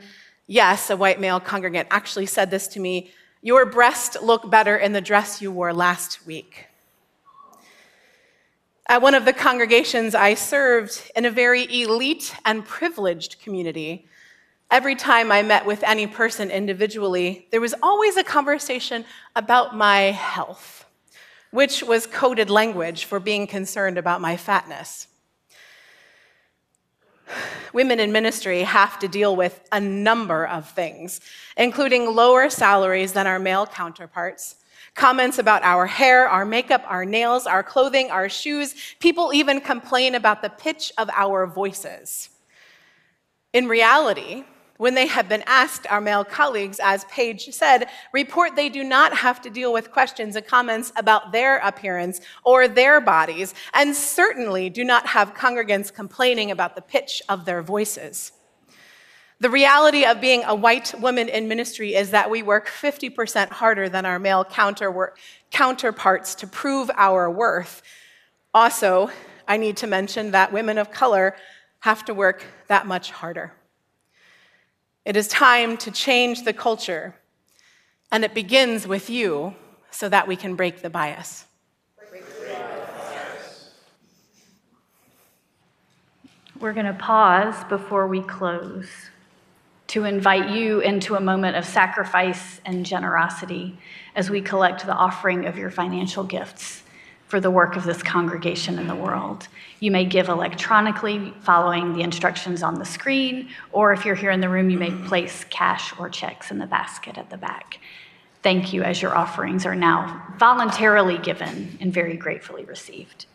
Speaker 11: yes, a white male congregant actually said this to me Your breasts look better in the dress you wore last week. At one of the congregations I served in a very elite and privileged community, Every time I met with any person individually, there was always a conversation about my health, which was coded language for being concerned about my fatness. Women in ministry have to deal with a number of things, including lower salaries than our male counterparts, comments about our hair, our makeup, our nails, our clothing, our shoes. People even complain about the pitch of our voices. In reality, when they have been asked, our male colleagues, as Paige said, report they do not have to deal with questions and comments about their appearance or their bodies, and certainly do not have congregants complaining about the pitch of their voices. The reality of being a white woman in ministry is that we work 50% harder than our male counter counterparts to prove our worth. Also, I need to mention that women of color have to work that much harder. It is time to change the culture, and it begins with you so that we can break the bias.
Speaker 4: We're going to pause before we close to invite you into a moment of sacrifice and generosity as we collect the offering of your financial gifts for the work of this congregation in the world. You may give electronically following the instructions on the screen, or if you're here in the room, you may place cash or checks in the basket at the back. Thank you as your offerings are now voluntarily given and very gratefully received.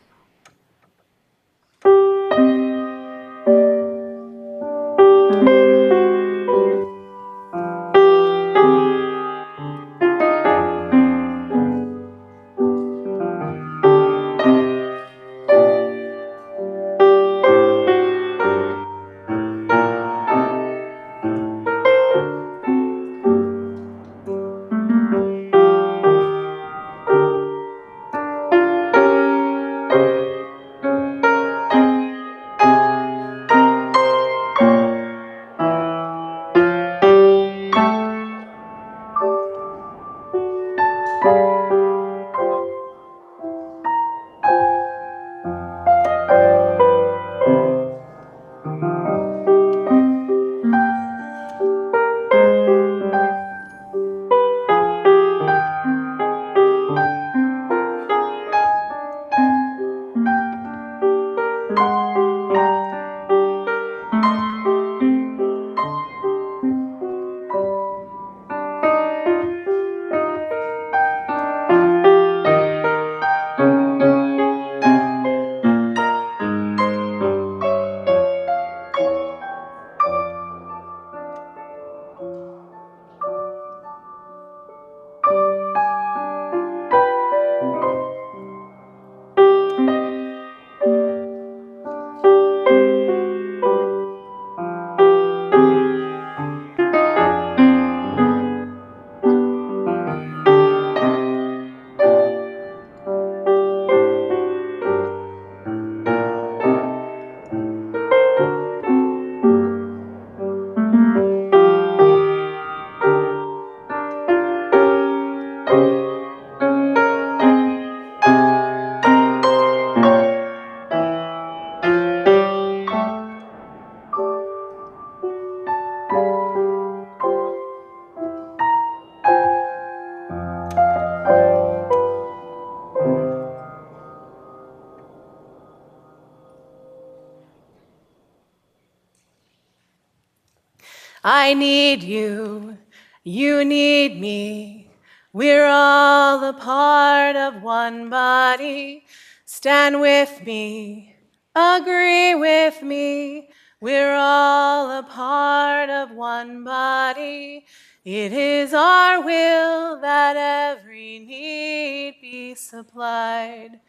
Speaker 11: I need you, you need me. We're all a part of one body. Stand with me, agree with me. We're all a part of one body. It is our will that every need be supplied.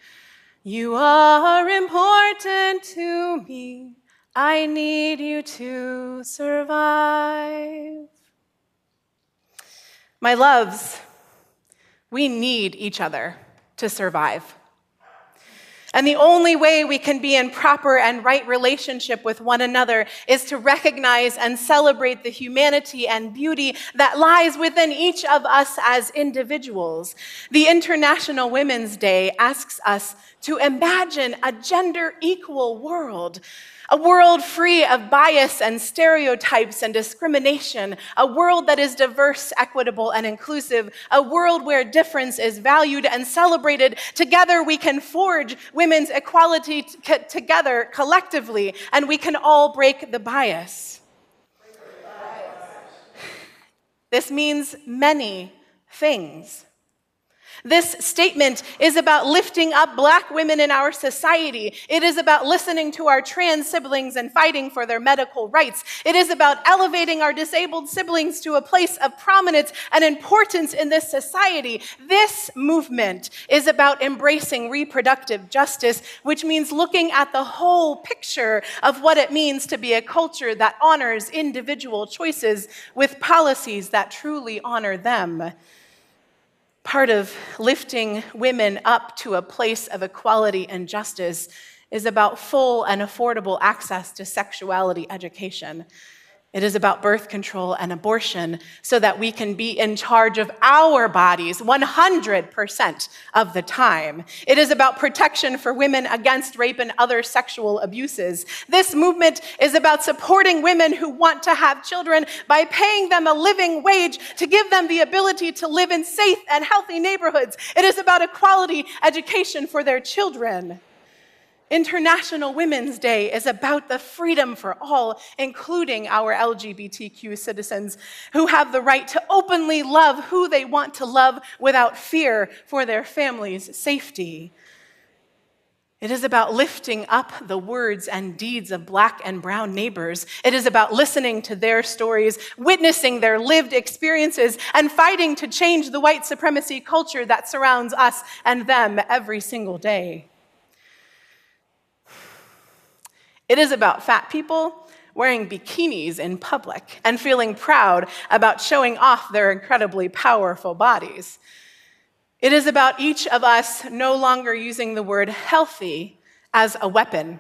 Speaker 11: You are important to me. I need you to survive. My loves, we need each other to survive. And the only way we can be in proper and right relationship with one another is to recognize and celebrate the humanity and beauty that lies within each of us as individuals. The International Women's Day asks us to imagine a gender equal world a world free of bias and stereotypes and discrimination, a world that is diverse, equitable, and inclusive, a world where difference is valued and celebrated. Together, we can forge women's equality together collectively, and we can all break the bias. This means many things. This statement is about lifting up black women in our society. It is about listening to our trans siblings and fighting for their medical rights. It is about elevating our disabled siblings to a place of prominence and importance in this society. This movement is about embracing reproductive justice, which means looking at the whole picture of what it means to be a culture that honors individual choices with policies that truly honor them. Part of lifting women up to a place of equality and justice is about full and affordable access to sexuality education. It is about birth control and abortion so that we can be in charge of our bodies 100% of the time. It is about protection for women against rape and other sexual abuses. This movement is about supporting women who want to have children by paying them a living wage to give them the ability to live in safe and healthy neighborhoods. It is about equality education for their children. International Women's Day is about the freedom for all, including our LGBTQ citizens, who have the right to openly love who they want to love without fear for their family's safety. It is about lifting up the words and deeds of black and brown neighbors. It is about listening to their stories, witnessing their lived experiences, and fighting to change the white supremacy culture that surrounds us and them every single day. It is about fat people wearing bikinis in public and feeling proud about showing off their incredibly powerful bodies. It is about each of us no longer using the word healthy as a weapon.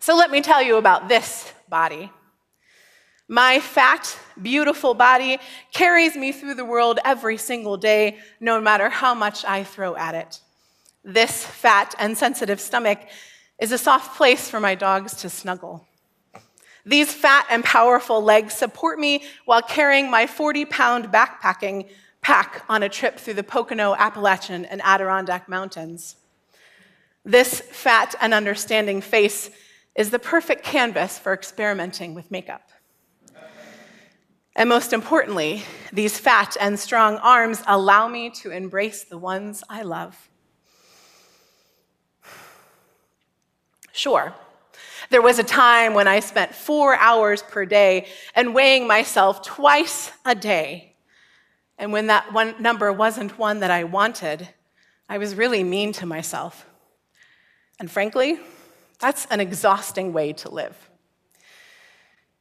Speaker 11: So let me tell you about this body. My fat, beautiful body carries me through the world every single day, no matter how much I throw at it. This fat and sensitive stomach is a soft place for my dogs to snuggle. These fat and powerful legs support me while carrying my 40 pound backpacking pack on a trip through the Pocono, Appalachian, and Adirondack Mountains. This fat and understanding face is the perfect canvas for experimenting with makeup. And most importantly, these fat and strong arms allow me to embrace the ones I love. Sure. There was a time when I spent four hours per day and weighing myself twice a day. And when that one number wasn't one that I wanted, I was really mean to myself. And frankly, that's an exhausting way to live.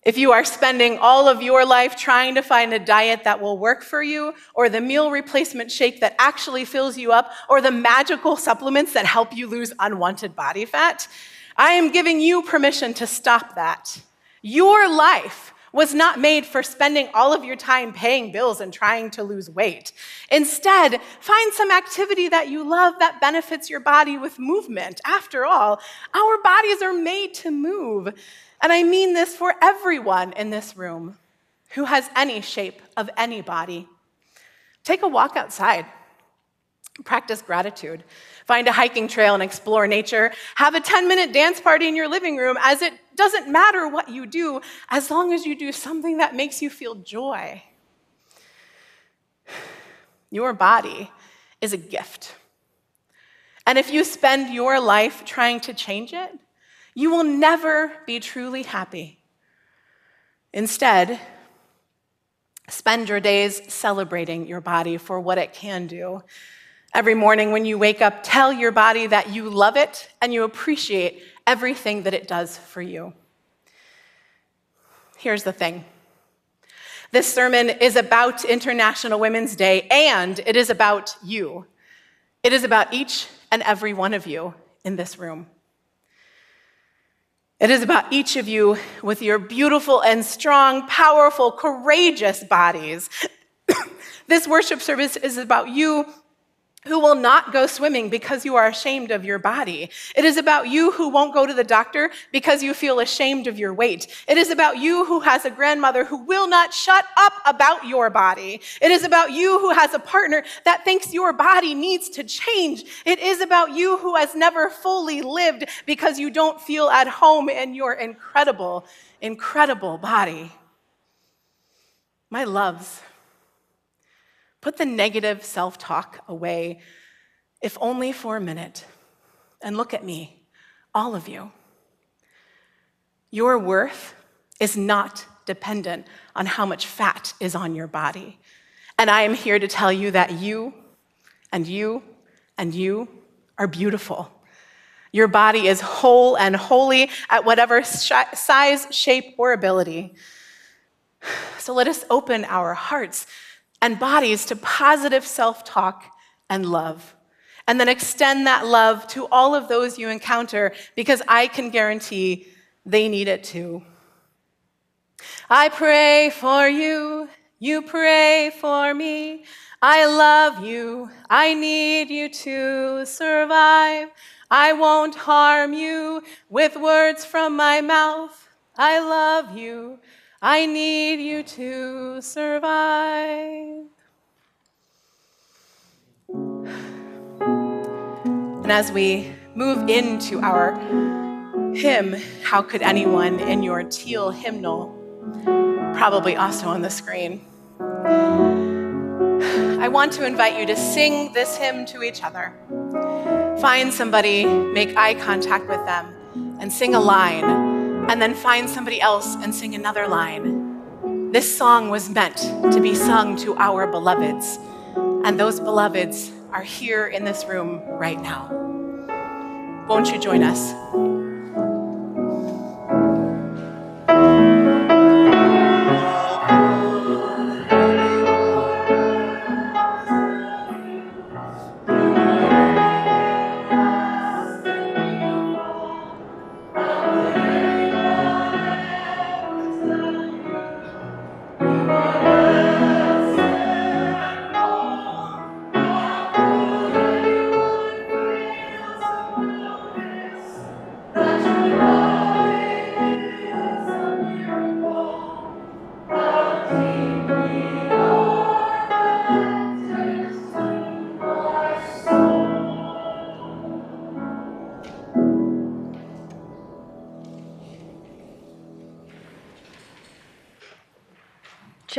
Speaker 11: If you are spending all of your life trying to find a diet that will work for you, or the meal replacement shake that actually fills you up, or the magical supplements that help you lose unwanted body fat, I am giving you permission to stop that. Your life was not made for spending all of your time paying bills and trying to lose weight. Instead, find some activity that you love that benefits your body with movement. After all, our bodies are made to move. And I mean this for everyone in this room who has any shape of any body. Take a walk outside. Practice gratitude. Find a hiking trail and explore nature. Have a 10 minute dance party in your living room, as it doesn't matter what you do as long as you do something that makes you feel joy. Your body is a gift. And if you spend your life trying to change it, you will never be truly happy. Instead, spend your days celebrating your body for what it can do. Every morning when you wake up, tell your body that you love it and you appreciate everything that it does for you. Here's the thing this sermon is about International Women's Day, and it is about you. It is about each and every one of you in this room. It is about each of you with your beautiful and strong, powerful, courageous bodies. *coughs* this worship service is about you who will not go swimming because you are ashamed of your body. It is about you who won't go to the doctor because you feel ashamed of your weight. It is about you who has a grandmother who will not shut up about your body. It is about you who has a partner that thinks your body needs to change. It is about you who has never fully lived because you don't feel at home in your incredible, incredible body. My loves, Put the negative self talk away, if only for a minute, and look at me, all of you. Your worth is not dependent on how much fat is on your body. And I am here to tell you that you and you and you are beautiful. Your body is whole and holy at whatever size, shape, or ability. So let us open our hearts and bodies to positive self talk and love. And then extend that love to all of those you encounter because I can guarantee they need it too. I pray for you, you pray for me. I love you, I need you to survive. I won't harm you with words from my mouth. I love you, I need you to survive. And as we move into our hymn, How Could Anyone, in your teal hymnal, probably also on the screen, I want to invite you to sing this hymn to each other. Find somebody, make eye contact with them, and sing a line and then find somebody else and sing another line. This song was meant to be sung to our beloveds, and those beloveds are here in this room right now. Won't you join us?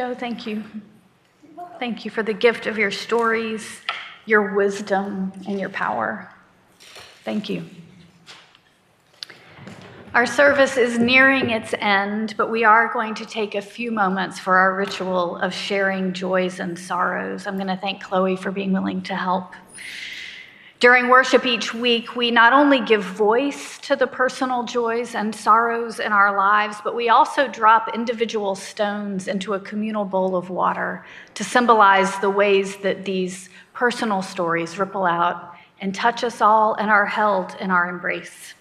Speaker 4: Jo, thank you. Thank you for the gift of your stories, your wisdom, and your power. Thank you. Our service is nearing its end, but we are going to take a few moments for our ritual of sharing joys and sorrows. I'm going to thank Chloe for being willing to help. During worship each week, we not only give voice to the personal joys and sorrows in our lives, but we also drop individual stones into a communal bowl of water to symbolize the ways that these personal stories ripple out and touch us all and are held in our embrace.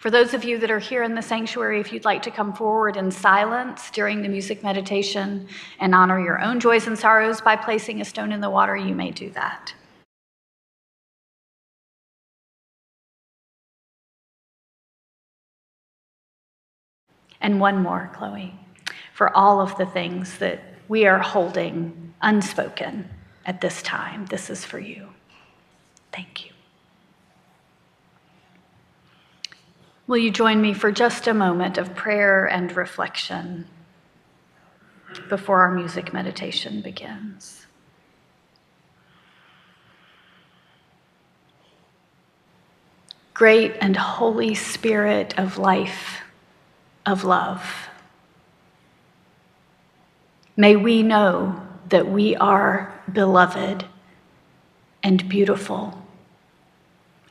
Speaker 4: For those of you that are here in the sanctuary, if you'd like to come forward in silence during the music meditation and honor your own joys and sorrows by placing a stone in the water, you may do that. And one more, Chloe, for all of the things that we are holding unspoken at this time. This is for you. Thank you. Will you join me for just a moment of prayer and reflection before our music meditation begins? Great and Holy Spirit of life, of love, may we know that we are beloved and beautiful,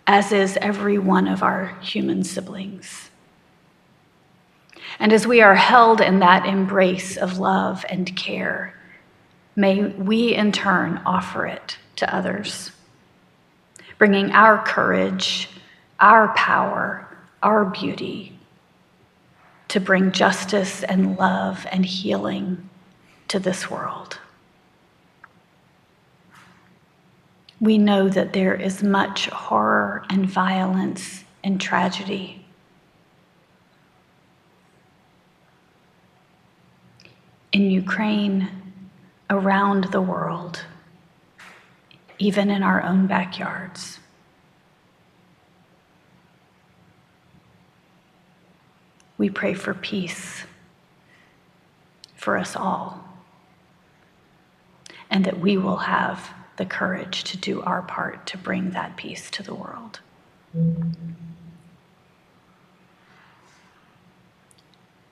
Speaker 4: as is every one of our human siblings. And as we are held in that embrace of love and care, may we in turn offer it to others, bringing our courage, our power, our beauty to bring justice and love and healing to this world. We know that there is much horror and violence and tragedy. In Ukraine, around the world, even in our own backyards. We pray for peace for us all, and that we will have the courage to do our part to bring that peace to the world.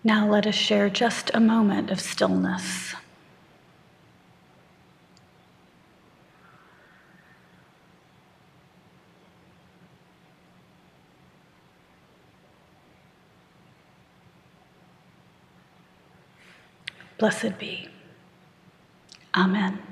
Speaker 4: Now let us share just a moment of stillness. Blessed be. Amen.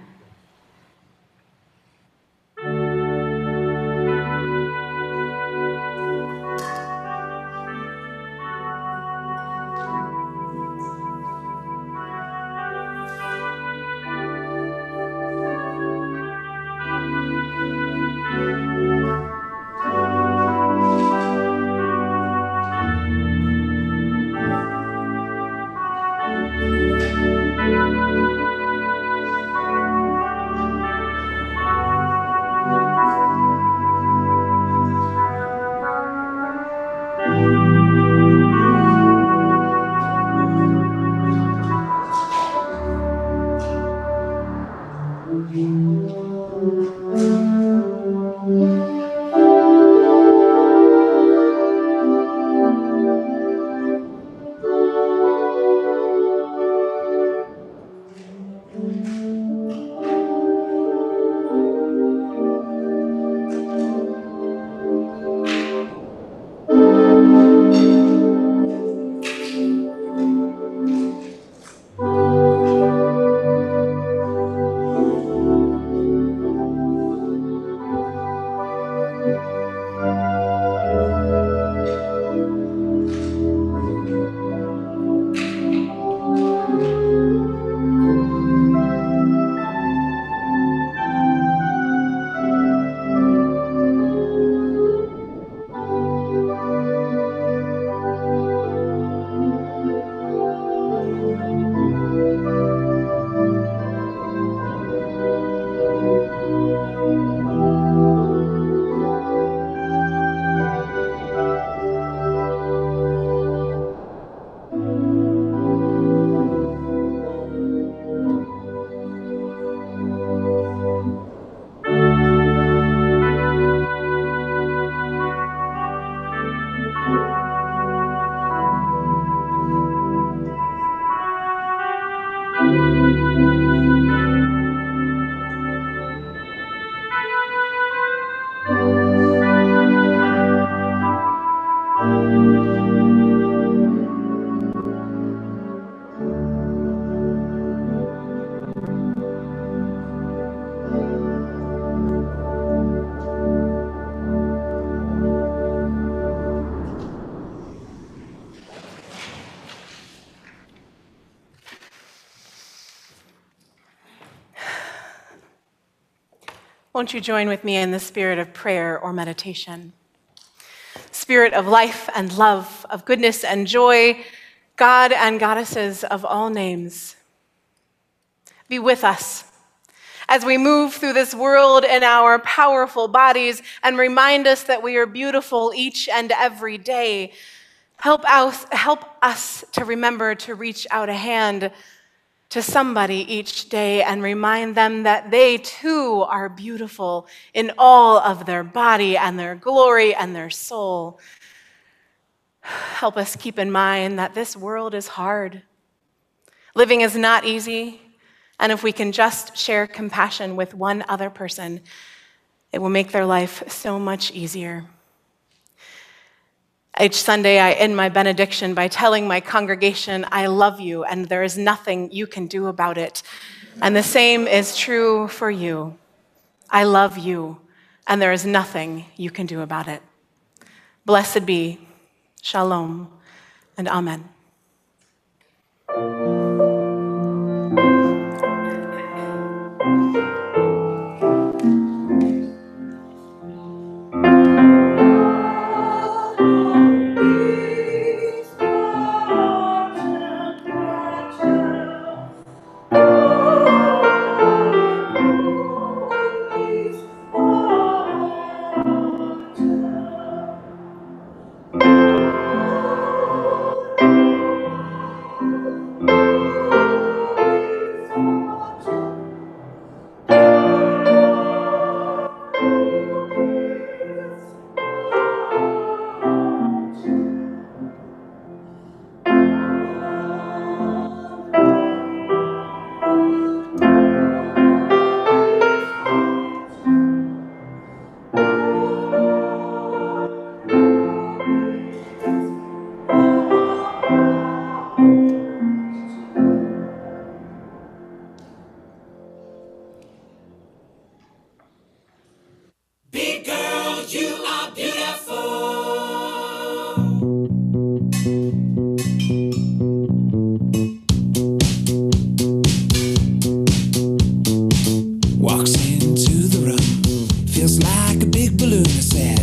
Speaker 11: Won't you join with me in the spirit of prayer or meditation? Spirit of life and love, of goodness and joy, God and goddesses of all names, be with us as we move through this world in our powerful bodies and remind us that we are beautiful each and every day. Help us, help us to remember to reach out a hand to somebody each day and remind them that they too are beautiful in all of their body and their glory and their soul. Help us keep in mind that this world is hard. Living is not easy, and if we can just share compassion with one other person, it will make their life so much easier. Each Sunday, I end my benediction by telling my congregation, I love you, and there is nothing you can do about it. And the same is true for you. I love you, and there is nothing you can do about it. Blessed be, Shalom, and Amen.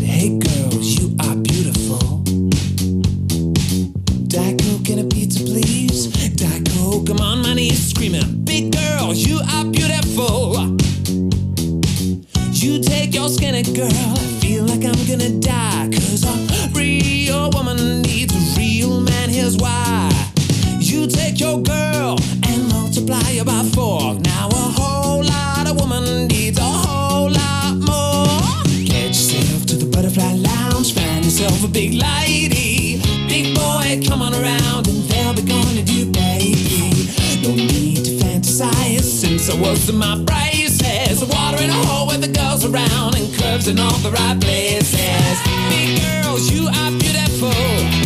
Speaker 1: Hey girls, you are beautiful. Diet Coke and a pizza, please. Diet Coke, I'm on my knees screaming, Big girl, you are beautiful. You take your skinny girl, I feel like I'm gonna die. Cause a real woman needs a real man, here's why. You take your girl was in my braces. Water in a hole with the girls around and curves in all the right places. Big girls, you are beautiful.